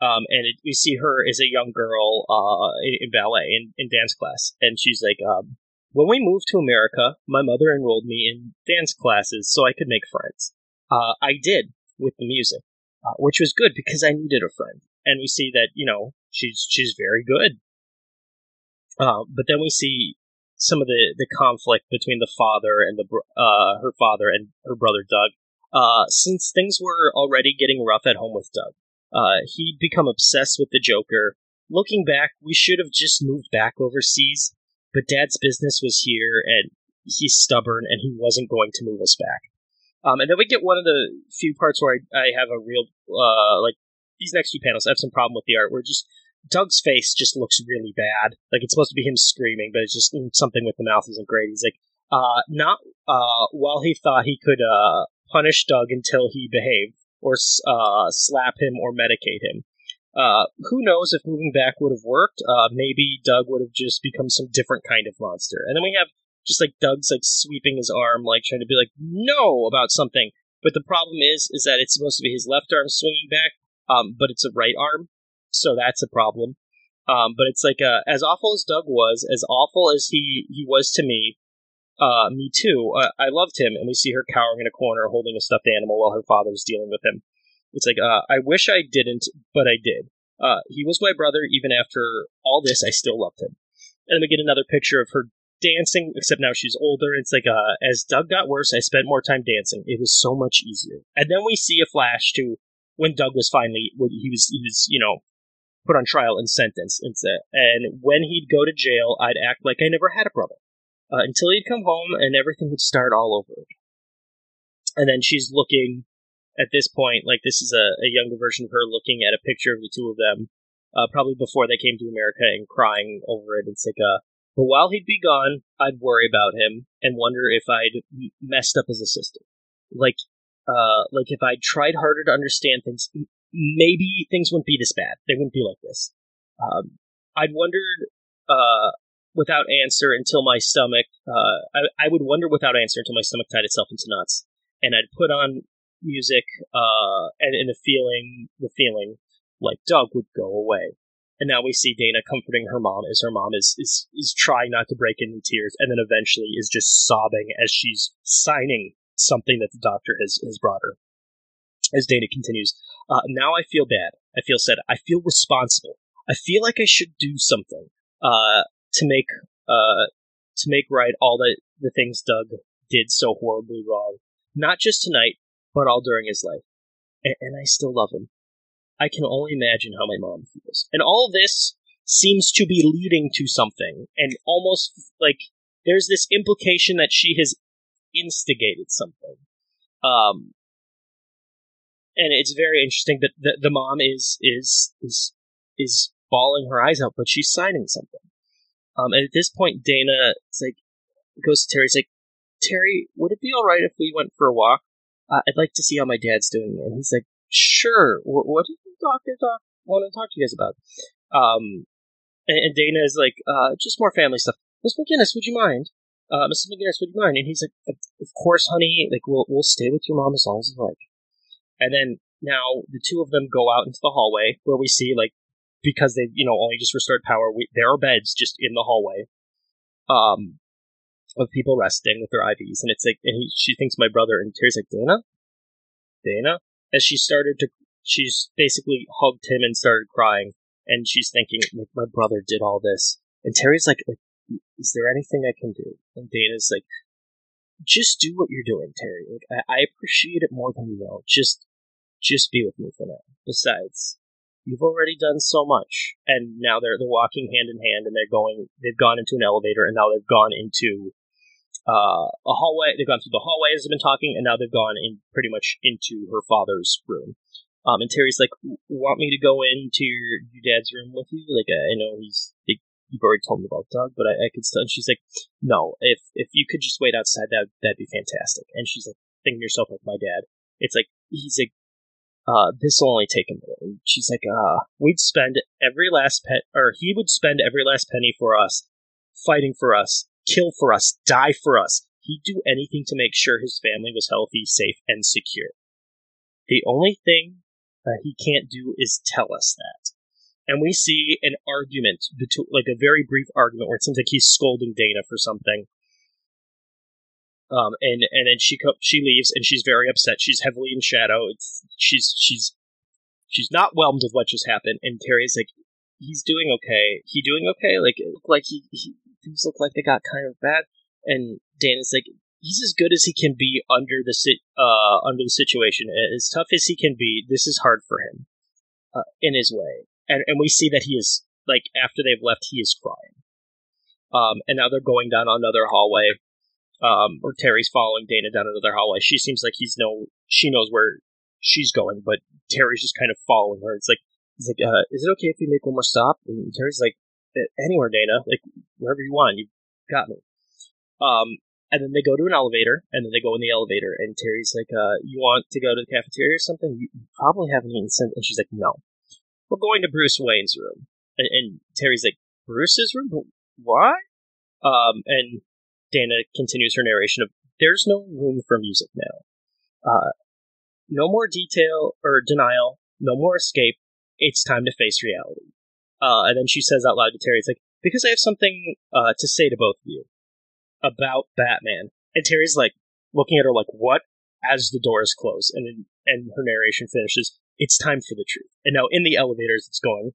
Um, and it, we see her as a young girl uh, in, in, ballet in, in, dance class, and she's like, um, "When we moved to America, my mother enrolled me in dance classes so I could make friends. Uh, I did with the music, uh, which was good because I needed a friend. And we see that you know she's she's very good. Uh, but then we see some of the, the conflict between the father and the uh, her father and her brother Doug. Uh, since things were already getting rough at home with Doug, uh, he'd become obsessed with the Joker. Looking back, we should have just moved back overseas, but Dad's business was here, and he's stubborn, and he wasn't going to move us back. Um, and then we get one of the few parts where I, I have a real uh, like these next few panels. I have some problem with the art where just Doug's face just looks really bad. Like it's supposed to be him screaming, but it's just something with the mouth isn't great. He's like, uh, not uh, while he thought he could uh, punish Doug until he behaved, or uh, slap him or medicate him. Uh, who knows if moving back would have worked? Uh, maybe Doug would have just become some different kind of monster. And then we have just like Doug's like sweeping his arm, like trying to be like no about something. But the problem is, is that it's supposed to be his left arm swinging back, um, but it's a right arm, so that's a problem. Um, but it's like uh, as awful as Doug was, as awful as he he was to me, uh, me too. Uh, I loved him, and we see her cowering in a corner holding a stuffed animal while her father's dealing with him. It's like, uh, I wish I didn't, but I did. Uh, he was my brother, even after all this, I still loved him. And then we get another picture of her dancing, except now she's older. It's like, uh, as Doug got worse, I spent more time dancing. It was so much easier. And then we see a flash to when Doug was finally, when he was, he was, you know, put on trial and sentenced. And when he'd go to jail, I'd act like I never had a brother uh, until he'd come home and everything would start all over. And then she's looking at this point, like this is a, a younger version of her looking at a picture of the two of them, uh, probably before they came to America and crying over it. It's like, uh, but while he'd be gone, I'd worry about him and wonder if I'd messed up as a sister. Like, uh, like if I'd tried harder to understand things, maybe things wouldn't be this bad. They wouldn't be like this. Um, I'd wondered, uh, without answer until my stomach. Uh, I, I would wonder without answer until my stomach tied itself into knots, and I'd put on music, uh, and, and the feeling, the feeling like Doug would go away. And now we see Dana comforting her mom as her mom is, is, is trying not to break into tears and then eventually is just sobbing as she's signing something that the doctor has, has brought her. As Dana continues, uh, now I feel bad. I feel sad. I feel responsible. I feel like I should do something. Uh, to make uh to make right all the the things Doug did so horribly wrong, not just tonight, but all during his life. And, and I still love him. I can only imagine how my mom feels. And all this seems to be leading to something, and almost like there's this implication that she has instigated something. Um, and it's very interesting that the, the mom is is is is bawling her eyes out, but she's signing something. Um, and at this point, Dana is like goes to Terry. He's like, Terry, would it be all right if we went for a walk? Uh, I'd like to see how my dad's doing. And he's like, Sure. What, what did the doctor talk, want to talk to you guys about? Um, and, and Dana is like, uh, just more family stuff. Miss McGinnis, would you mind? Uh, Mrs. McGinnis, would you mind? And he's like, Of course, honey. Like, we'll we'll stay with your mom as long as you like. And then now the two of them go out into the hallway where we see like because they you know only just restored power. We, there are beds just in the hallway, um, of people resting with their IVs, and it's like, and he, she thinks my brother, and Terry's like, Dana, Dana, as she started to, she's basically hugged him and started crying, and she's thinking, like, my brother did all this, and Terry's like, like is there anything I can do? And Dana's like, just do what you're doing, Terry. Like, I, I appreciate it more than you know. Just, just be with me for now. Besides, you've already done so much, and now they're they're walking hand in hand, and they're going. They've gone into an elevator, and now they've gone into uh, a hallway. They've gone through the hallway as they've been talking, and now they've gone in pretty much into her father's room. Um, and Terry's like, "Want me to go into your, your dad's room with you? Like, I know he's you've already told me about Doug, but I, I could still." And she's like, "No, if if you could just wait outside, that that'd be fantastic." And she's like, thinking to yourself, like my dad. It's like he's like, uh, this will only take a minute. She's like, uh, we'd spend every last pet, or he would spend every last penny for us, fighting for us, kill for us, die for us. He'd do anything to make sure his family was healthy, safe, and secure. The only thing that he can't do is tell us that. And we see an argument, between, like a very brief argument where it seems like he's scolding Dana for something. Um, and and then she co- she leaves and she's very upset. She's heavily in shadow. It's, she's she's she's not whelmed with what just happened. And Terry's like, he's doing okay. He doing okay? Like like he, he things look like they got kind of bad. And Dan is like, he's as good as he can be under the sit uh under the situation. As tough as he can be, this is hard for him uh, in his way. And and we see that he is like after they've left, he is crying. Um, and now they're going down another hallway um, or Terry's following Dana down another hallway. She seems like he's no, she knows where she's going, but Terry's just kind of following her. It's like, he's like, uh, is it okay if we make one more stop? And Terry's like, anywhere, Dana, like wherever you want, you've got me. Um, and then they go to an elevator, and then they go in the elevator, and Terry's like, uh, you want to go to the cafeteria or something? You probably haven't eaten since. And she's like, no. We're going to Bruce Wayne's room. And, and Terry's like, Bruce's room? Why? Um, and Dana continues her narration of there's no room for music now. Uh, no more detail or denial, no more escape. It's time to face reality. Uh, and then she says out loud to Terry, it's like, because I have something uh, to say to both of you about Batman. And Terry's like, looking at her like, what? As the doors close. And, and her narration finishes, it's time for the truth. And now in the elevators, it's going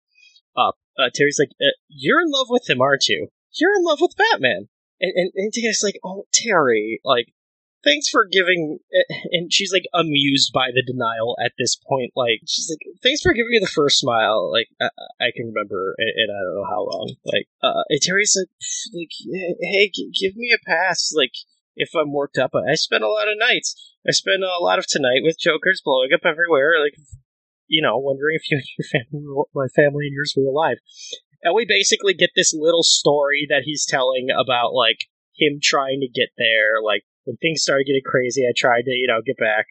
up. Uh, Terry's like, uh, you're in love with him, aren't you? You're in love with Batman and, and, and like, oh, Terry, like, thanks for giving, *laughs* and she's like amused by the denial at this point. Like, she's like, thanks for giving me the first smile. Like, I, I can remember, and I don't know how long. Like, uh, and Terry's like, like, hey, give me a pass. Like, if I'm worked up, I spend a lot of nights. I spend a lot of tonight with jokers blowing up everywhere. Like, you know, wondering if you, and your family, my family and yours were alive. And we basically get this little story that he's telling about like him trying to get there. Like when things started getting crazy, I tried to, you know, get back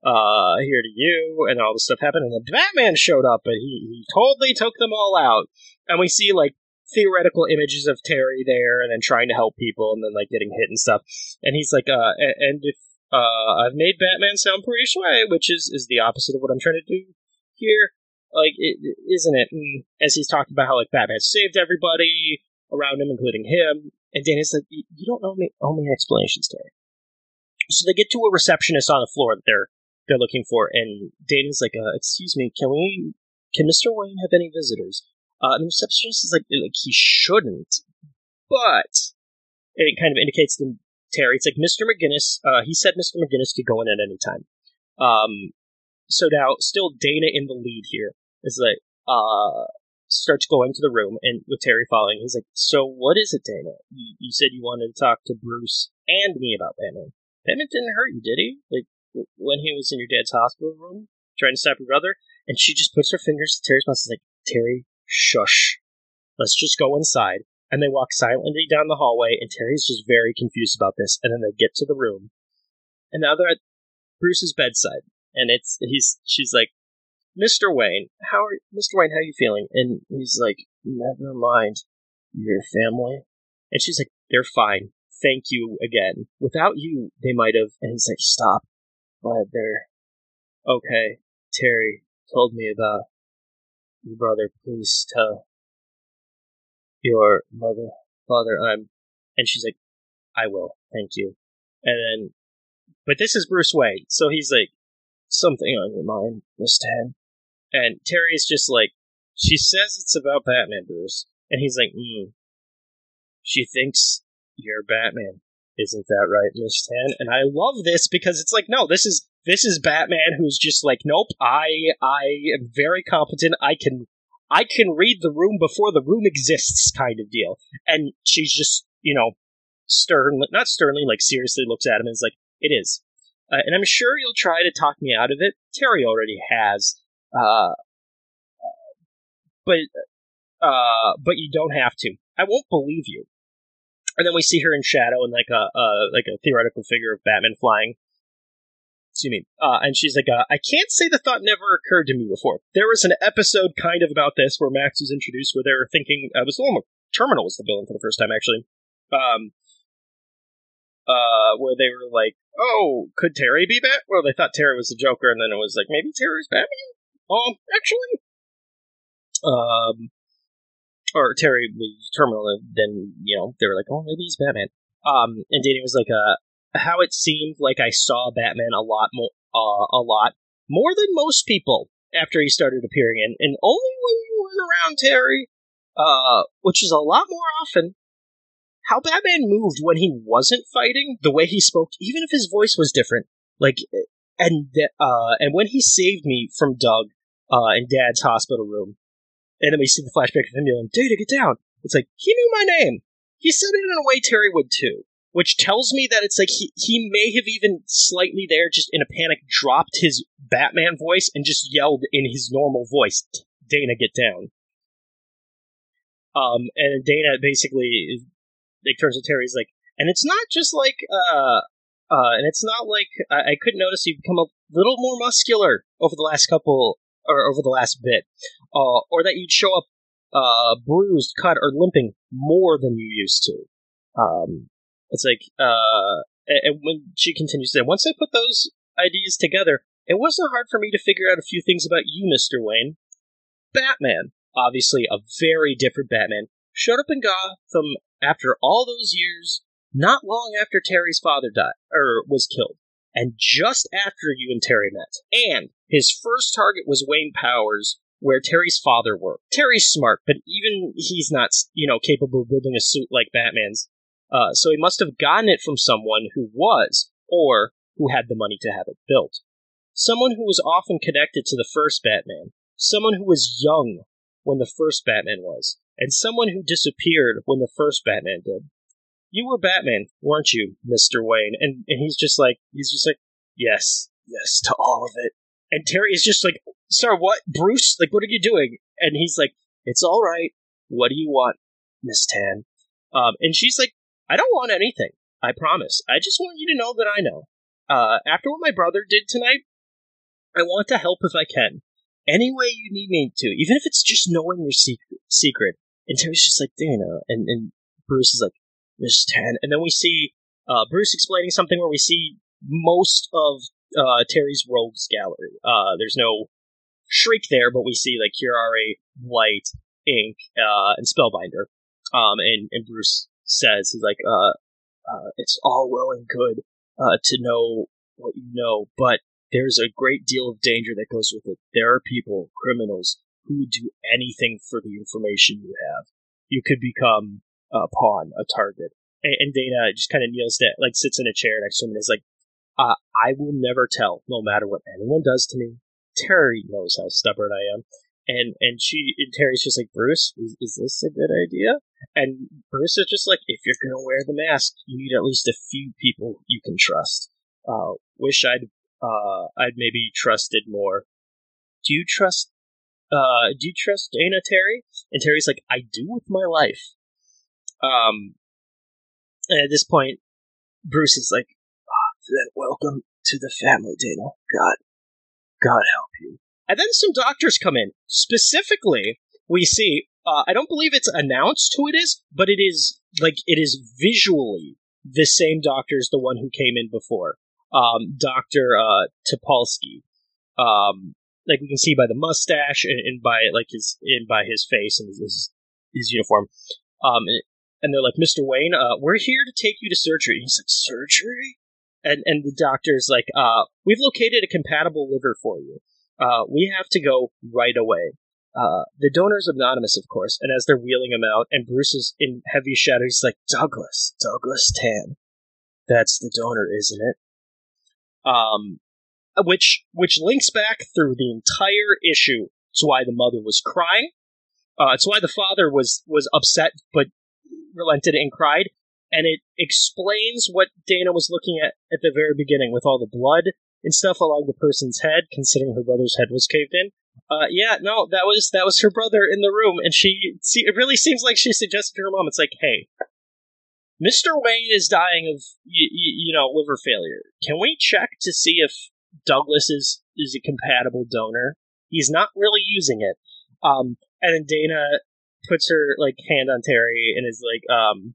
uh here to you and all this stuff happened and then Batman showed up and he, he totally took them all out. And we see like theoretical images of Terry there and then trying to help people and then like getting hit and stuff. And he's like, uh and if uh I've made Batman sound pretty shy, which is is the opposite of what I'm trying to do here. Like, is isn't it? And as he's talking about how like Batman saved everybody around him, including him, and Dana's like, "You don't owe me owe me explanations, Terry." So they get to a receptionist on the floor that they're they're looking for, and Dana's like, uh, "Excuse me, can we? Can Mister Wayne have any visitors?" Uh, and the receptionist is like, "Like he shouldn't," but it kind of indicates to Terry, it's like Mr. McGinnis. Uh, he said Mr. McGinnis could go in at any time. Um, so now, still Dana in the lead here is like uh starts going to the room and with Terry following, he's like, "So what is it, Dana? You, you said you wanted to talk to Bruce and me about Batman. Batman didn't hurt you, did he? Like when he was in your dad's hospital room trying to stop your brother?" And she just puts her fingers to Terry's mouth. and is like, "Terry, shush. Let's just go inside." And they walk silently down the hallway, and Terry's just very confused about this. And then they get to the room, and now they're at Bruce's bedside, and it's he's she's like, Mr. Wayne, how are Mr. Wayne? How are you feeling? And he's like, Never mind, your family. And she's like, They're fine. Thank you again. Without you, they might have. And he's like, Stop. Glad they're okay. Terry told me about your brother. Please tell your mother, father, I'm. And she's like, I will. Thank you. And then, but this is Bruce Wayne, so he's like, something on your mind, Miss Tan. And Terry's just like, she says it's about Batman, Bruce. And he's like, hmm. She thinks you're Batman. Isn't that right, Miss Tan? And I love this because it's like, no, this is This is Batman who's just like, nope, I I am very competent. I can I can read the room before the room exists, kind of deal. And she's just, you know, stern, not sternly, like seriously looks at him and is like, it is. Uh, and I'm sure you'll try to talk me out of it. Terry already has. Uh, but uh, but you don't have to. I won't believe you. And then we see her in shadow and like a uh, like a theoretical figure of Batman flying. Excuse me. Uh, and she's like, uh, I can't say the thought never occurred to me before. There was an episode kind of about this where Max was introduced, where they were thinking uh, it was the one Terminal was the villain for the first time actually. Um, uh, where they were like, "Oh, could Terry be Bat?" Well, they thought Terry was the Joker, and then it was like, maybe Terry's Batman. Um, actually, um, or Terry was terminal, and then you know they were like, "Oh, maybe he's Batman." Um, and Danny was like, "Uh, how it seemed like I saw Batman a lot more, uh, a lot more than most people after he started appearing in, and only when you weren't around Terry, uh, which is a lot more often." How Batman moved when he wasn't fighting, the way he spoke, even if his voice was different, like, and uh, and when he saved me from Doug, uh, in Dad's hospital room, and then we see the flashback of him yelling, Dana, get down. It's like, he knew my name. He said it in a way Terry would too. Which tells me that it's like he, he may have even slightly there, just in a panic, dropped his Batman voice and just yelled in his normal voice, Dana, get down. Um, and Dana basically, like, turns to Terry's like, and it's not just like, uh, uh, and it's not like, I, I could notice you've become a little more muscular over the last couple, or over the last bit uh, or that you'd show up uh, bruised, cut, or limping more than you used to. Um, it's like, uh, and when she continues say, once I put those ideas together, it wasn't hard for me to figure out a few things about you, Mr. Wayne. Batman, obviously a very different Batman, showed up in Gotham after all those years, not long after Terry's father died, or was killed, and just after you and Terry met. And his first target was Wayne Powers, where Terry's father worked. Terry's smart, but even he's not, you know, capable of building a suit like Batman's. Uh, so he must have gotten it from someone who was, or who had the money to have it built. Someone who was often connected to the first Batman. Someone who was young when the first Batman was. And someone who disappeared when the first Batman did. You were Batman, weren't you, Mr. Wayne? And, and he's just like, he's just like, yes, yes, to all of it. And Terry is just like, sir, what? Bruce? Like, what are you doing? And he's like, it's all right. What do you want, Miss Tan? Um, and she's like, I don't want anything. I promise. I just want you to know that I know. Uh, after what my brother did tonight, I want to help if I can. Any way you need me to, even if it's just knowing your secret. secret. And Terry's just like, Dana. And, and Bruce is like, Miss Tan. And then we see uh, Bruce explaining something where we see most of uh, Terry's Rogues Gallery. Uh, there's no Shriek there, but we see like Curare, Light, Inque, uh, and Spellbinder. Um, and, and Bruce says, he's like, uh, uh, it's all well and good, uh, to know what you know, but there's a great deal of danger that goes with it. There are people, criminals, who would do anything for the information you have. You could become a pawn, a target. And, and Dana just kind of kneels down, like sits in a chair next to him and is like, uh, I will never tell, no matter what anyone does to me. Terry knows how stubborn I am. And and she and Terry's just like, Bruce, is, is this a good idea? And Bruce is just like, if you're gonna wear the mask, you need at least a few people you can trust. Uh, wish I'd uh I'd maybe trusted more. Do you trust uh do you trust Dana Terry? And Terry's like, I do with my life. Um and at this point, Bruce is like, then welcome to the family, Dana. God, God help you. And then some doctors come in. Specifically, we see, uh, I don't believe it's announced who it is, but it is, like, it is visually the same doctor as the one who came in before. Um, Dr. Uh, Topolsky. Um, like we can see by the mustache and, and by like his and by his face and his his uniform. Um, and they're like, Mr. Wayne, uh, we're here to take you to surgery. He's like, surgery? and and the doctor's like, uh, we've located a compatible liver for you. Uh, we have to go right away. Uh, the donor's anonymous, of course, and as they're wheeling him out, and Bruce is in heavy shadow, he's like, Douglas, Douglas Tan. That's the donor, isn't it? Um, which which links back through the entire issue to why the mother was crying. Uh, it's why the father was was upset but relented and cried, and it explains what Dana was looking at at the very beginning with all the blood and stuff along the person's head, considering her brother's head was caved in. Uh, yeah, no, that was that was her brother in the room, and she. See, it really seems like she suggested to her mom, "It's like, hey, Mister Wayne is dying of you, you know liver failure. Can we check to see if Douglas is is a compatible donor? He's not really using it." Um, and then Dana puts her like hand on Terry and is like, um,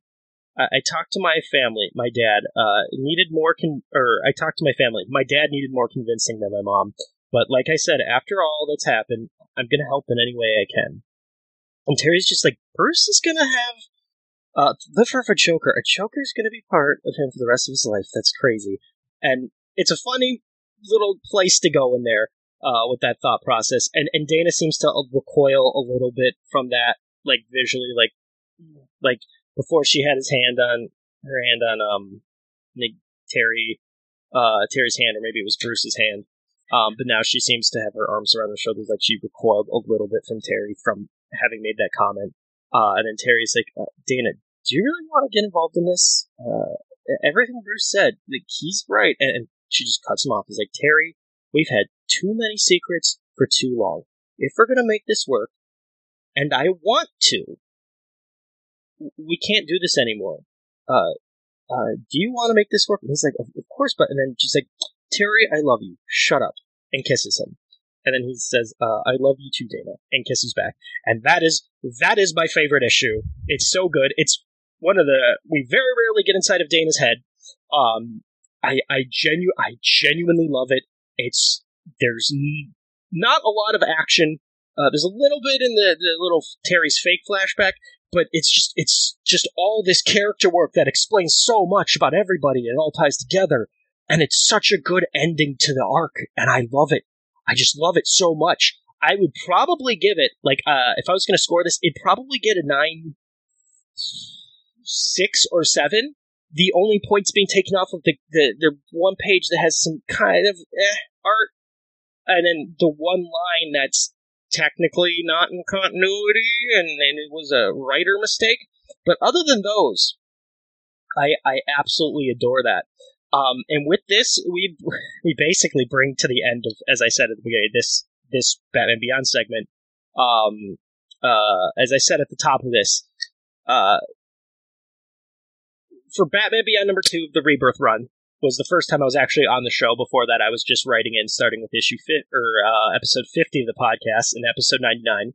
I, I talked to my family. My dad uh, needed more, con- or I talked to my family. My dad needed more convincing than my mom. But like I said, after all that's happened, I'm gonna help in any way I can. And Terry's just like, Bruce is gonna have uh, live for a Joker. A Joker is gonna be part of him for the rest of his life. That's crazy. And it's a funny little place to go in there uh, with that thought process. And and Dana seems to recoil a little bit from that, like visually, like like before she had his hand on her hand on um Nick Terry uh Terry's hand or maybe it was Bruce's hand. Um, but now she seems to have her arms around her shoulders, like she recoiled a little bit from Terry from having made that comment. Uh, and then Terry's like, uh, Dana, do you really want to get involved in this? Uh, everything Bruce said, like, he's right. And, and she just cuts him off. He's like, Terry, we've had too many secrets for too long. If we're to make this work, and I want to, we can't do this anymore. Uh, uh, do you want to make this work? And he's like, of, of course, but, and then she's like, Terry, I love you. Shut up. And kisses him. And then he says, uh, I love you too, Dana. And kisses back. And that is, that is my favorite issue. It's so good. It's one of the, we very rarely get inside of Dana's head. Um, I, I genu, I genuinely love it. It's, there's n- not a lot of action. Uh, there's a little bit in the, the little Terry's fake flashback, but it's just it's just all this character work that explains so much about everybody. It all ties together and it's such a good ending to the arc and i love it. I just love it so much. I would probably give it like uh if i was going to score this it'd probably get a 9 6 or 7 the only points being taken off of the, the, the one page that has some kind of eh, art and then the one line that's technically not in continuity and, and it was a writer mistake. But other than those, I, I absolutely adore that. Um, and with this, we *laughs* we basically bring to the end of, as I said at the beginning, this this Batman Beyond segment. Um, uh, as I said at the top of this, uh, for Batman Beyond number two of the Rebirth run, was the first time I was actually on the show. Before that, I was just writing in, starting with issue fit or uh, episode fifty of the podcast, and episode ninety nine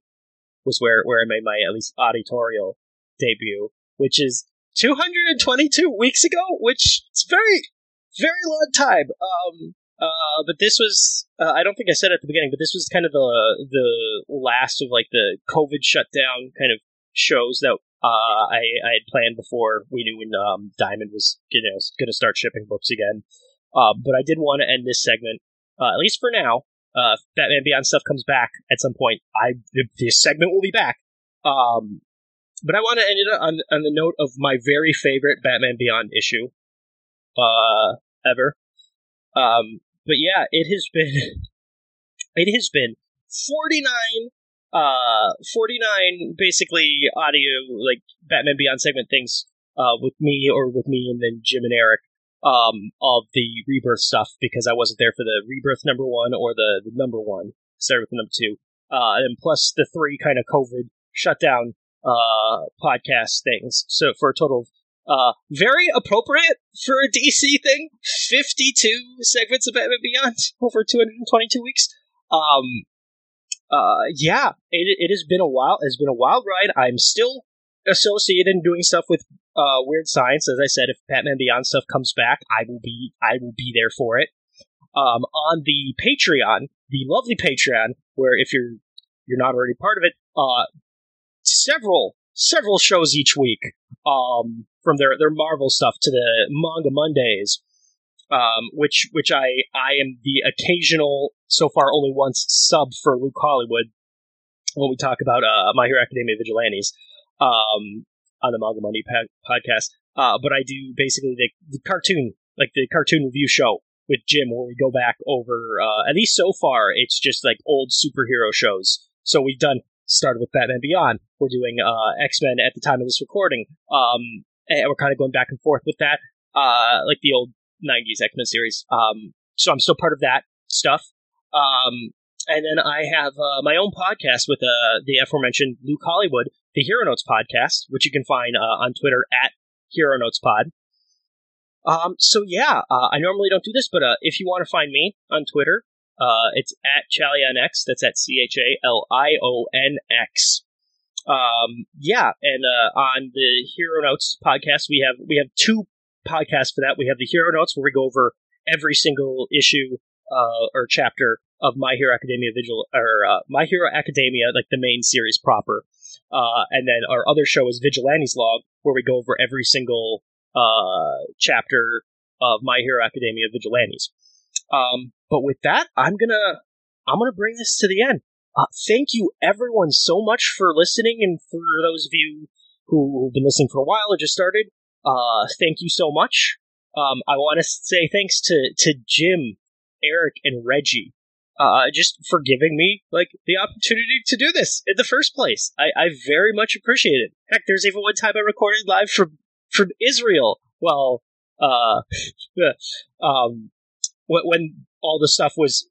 was where where I made my at least auditorial debut, which is two hundred and twenty two weeks ago, which is very very long time. Um, uh, but this was uh, I don't think I said at the beginning, but this was kind of the the last of like the COVID shutdown kind of shows that uh, I, I had planned before we knew when um, Diamond was you know going to start shipping books again. Uh, but I did want to end this segment, uh, at least for now. Uh, Batman Beyond stuff comes back at some point. I this segment will be back. Um, but I want to end it on on the note of my very favorite Batman Beyond issue, uh, ever. Um, but yeah, it has been *laughs* it has been forty nine uh 49 basically audio like batman beyond segment things uh with me or with me and then jim and eric um of the rebirth stuff because i wasn't there for the rebirth number one or the, the number one started with number two uh and plus the three kind of covid shutdown uh podcast things so for a total of uh, very appropriate for a DC thing. 52 segments of Batman Beyond *laughs* over 222 weeks. Um, uh, yeah, it, it has been a while. It's been a wild ride. I'm still associated and doing stuff with uh, Weird Science. As I said, if Batman Beyond stuff comes back, I will be I will be there for it. Um, on the Patreon, the lovely Patreon, where if you're you're not already part of it, uh, several several shows each week, um, from their their Marvel stuff to the Manga Mondays, um, which which I I am the occasional so far only once sub for Luke Hollywood when we talk about uh, My Hero Academia Vigilantes um, on the Manga Monday pa- podcast. Uh, but I do basically the, the, cartoon, like the cartoon review show with Jim where we go back over. Uh, at least so far, it's just like old superhero shows. So we've done started with Batman Beyond. We're doing uh, X Men at the time of this recording. Um, and we're kind of going back and forth with that, uh, like the old '90s X Men series. Um, so I'm still part of that stuff. Um, and then I have uh, my own podcast with uh, the aforementioned Luke Hollywood, the Hero Notes podcast, which you can find uh, on Twitter at Hero Notes Pod. Um, so yeah, uh, I normally don't do this, but uh, if you want to find me on Twitter, uh, it's at ChalionX. That's at C H A L I O N X. Um, yeah, and on the Hero Notes podcast, we have we have two podcasts for that. We have the Hero Notes where we go over every single issue uh, or chapter of My Hero Academia Vigil or uh, My Hero Academia, like the main series proper. Uh, and then our other show is Vigilantes Log, where we go over every single uh, chapter of My Hero Academia Vigilantes. Um, but with that, I'm gonna I'm gonna bring this to the end. Uh, thank you everyone so much for listening, and for those of you who've been listening for a while or just started, uh, thank you so much. Um, I want to say thanks to to Jim, Eric, and Reggie, uh, just for giving me like the opportunity to do this in the first place. I, I very much appreciate it. Heck, there's even one time I recorded live from from Israel. Well, uh, *laughs* um, when, all the stuff was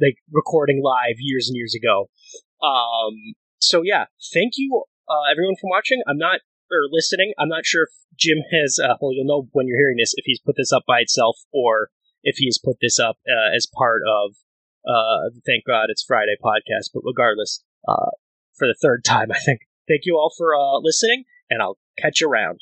like recording live years and years ago. Um, so yeah, thank you uh, everyone for watching. I'm not or listening. I'm not sure if Jim has. Uh, well, you'll know when you're hearing this if he's put this up by itself or if he has put this up uh, as part of uh, Thank God It's Friday podcast. But regardless, uh, for the third *laughs* time, I think. Thank you all for uh, listening, and I'll catch you around.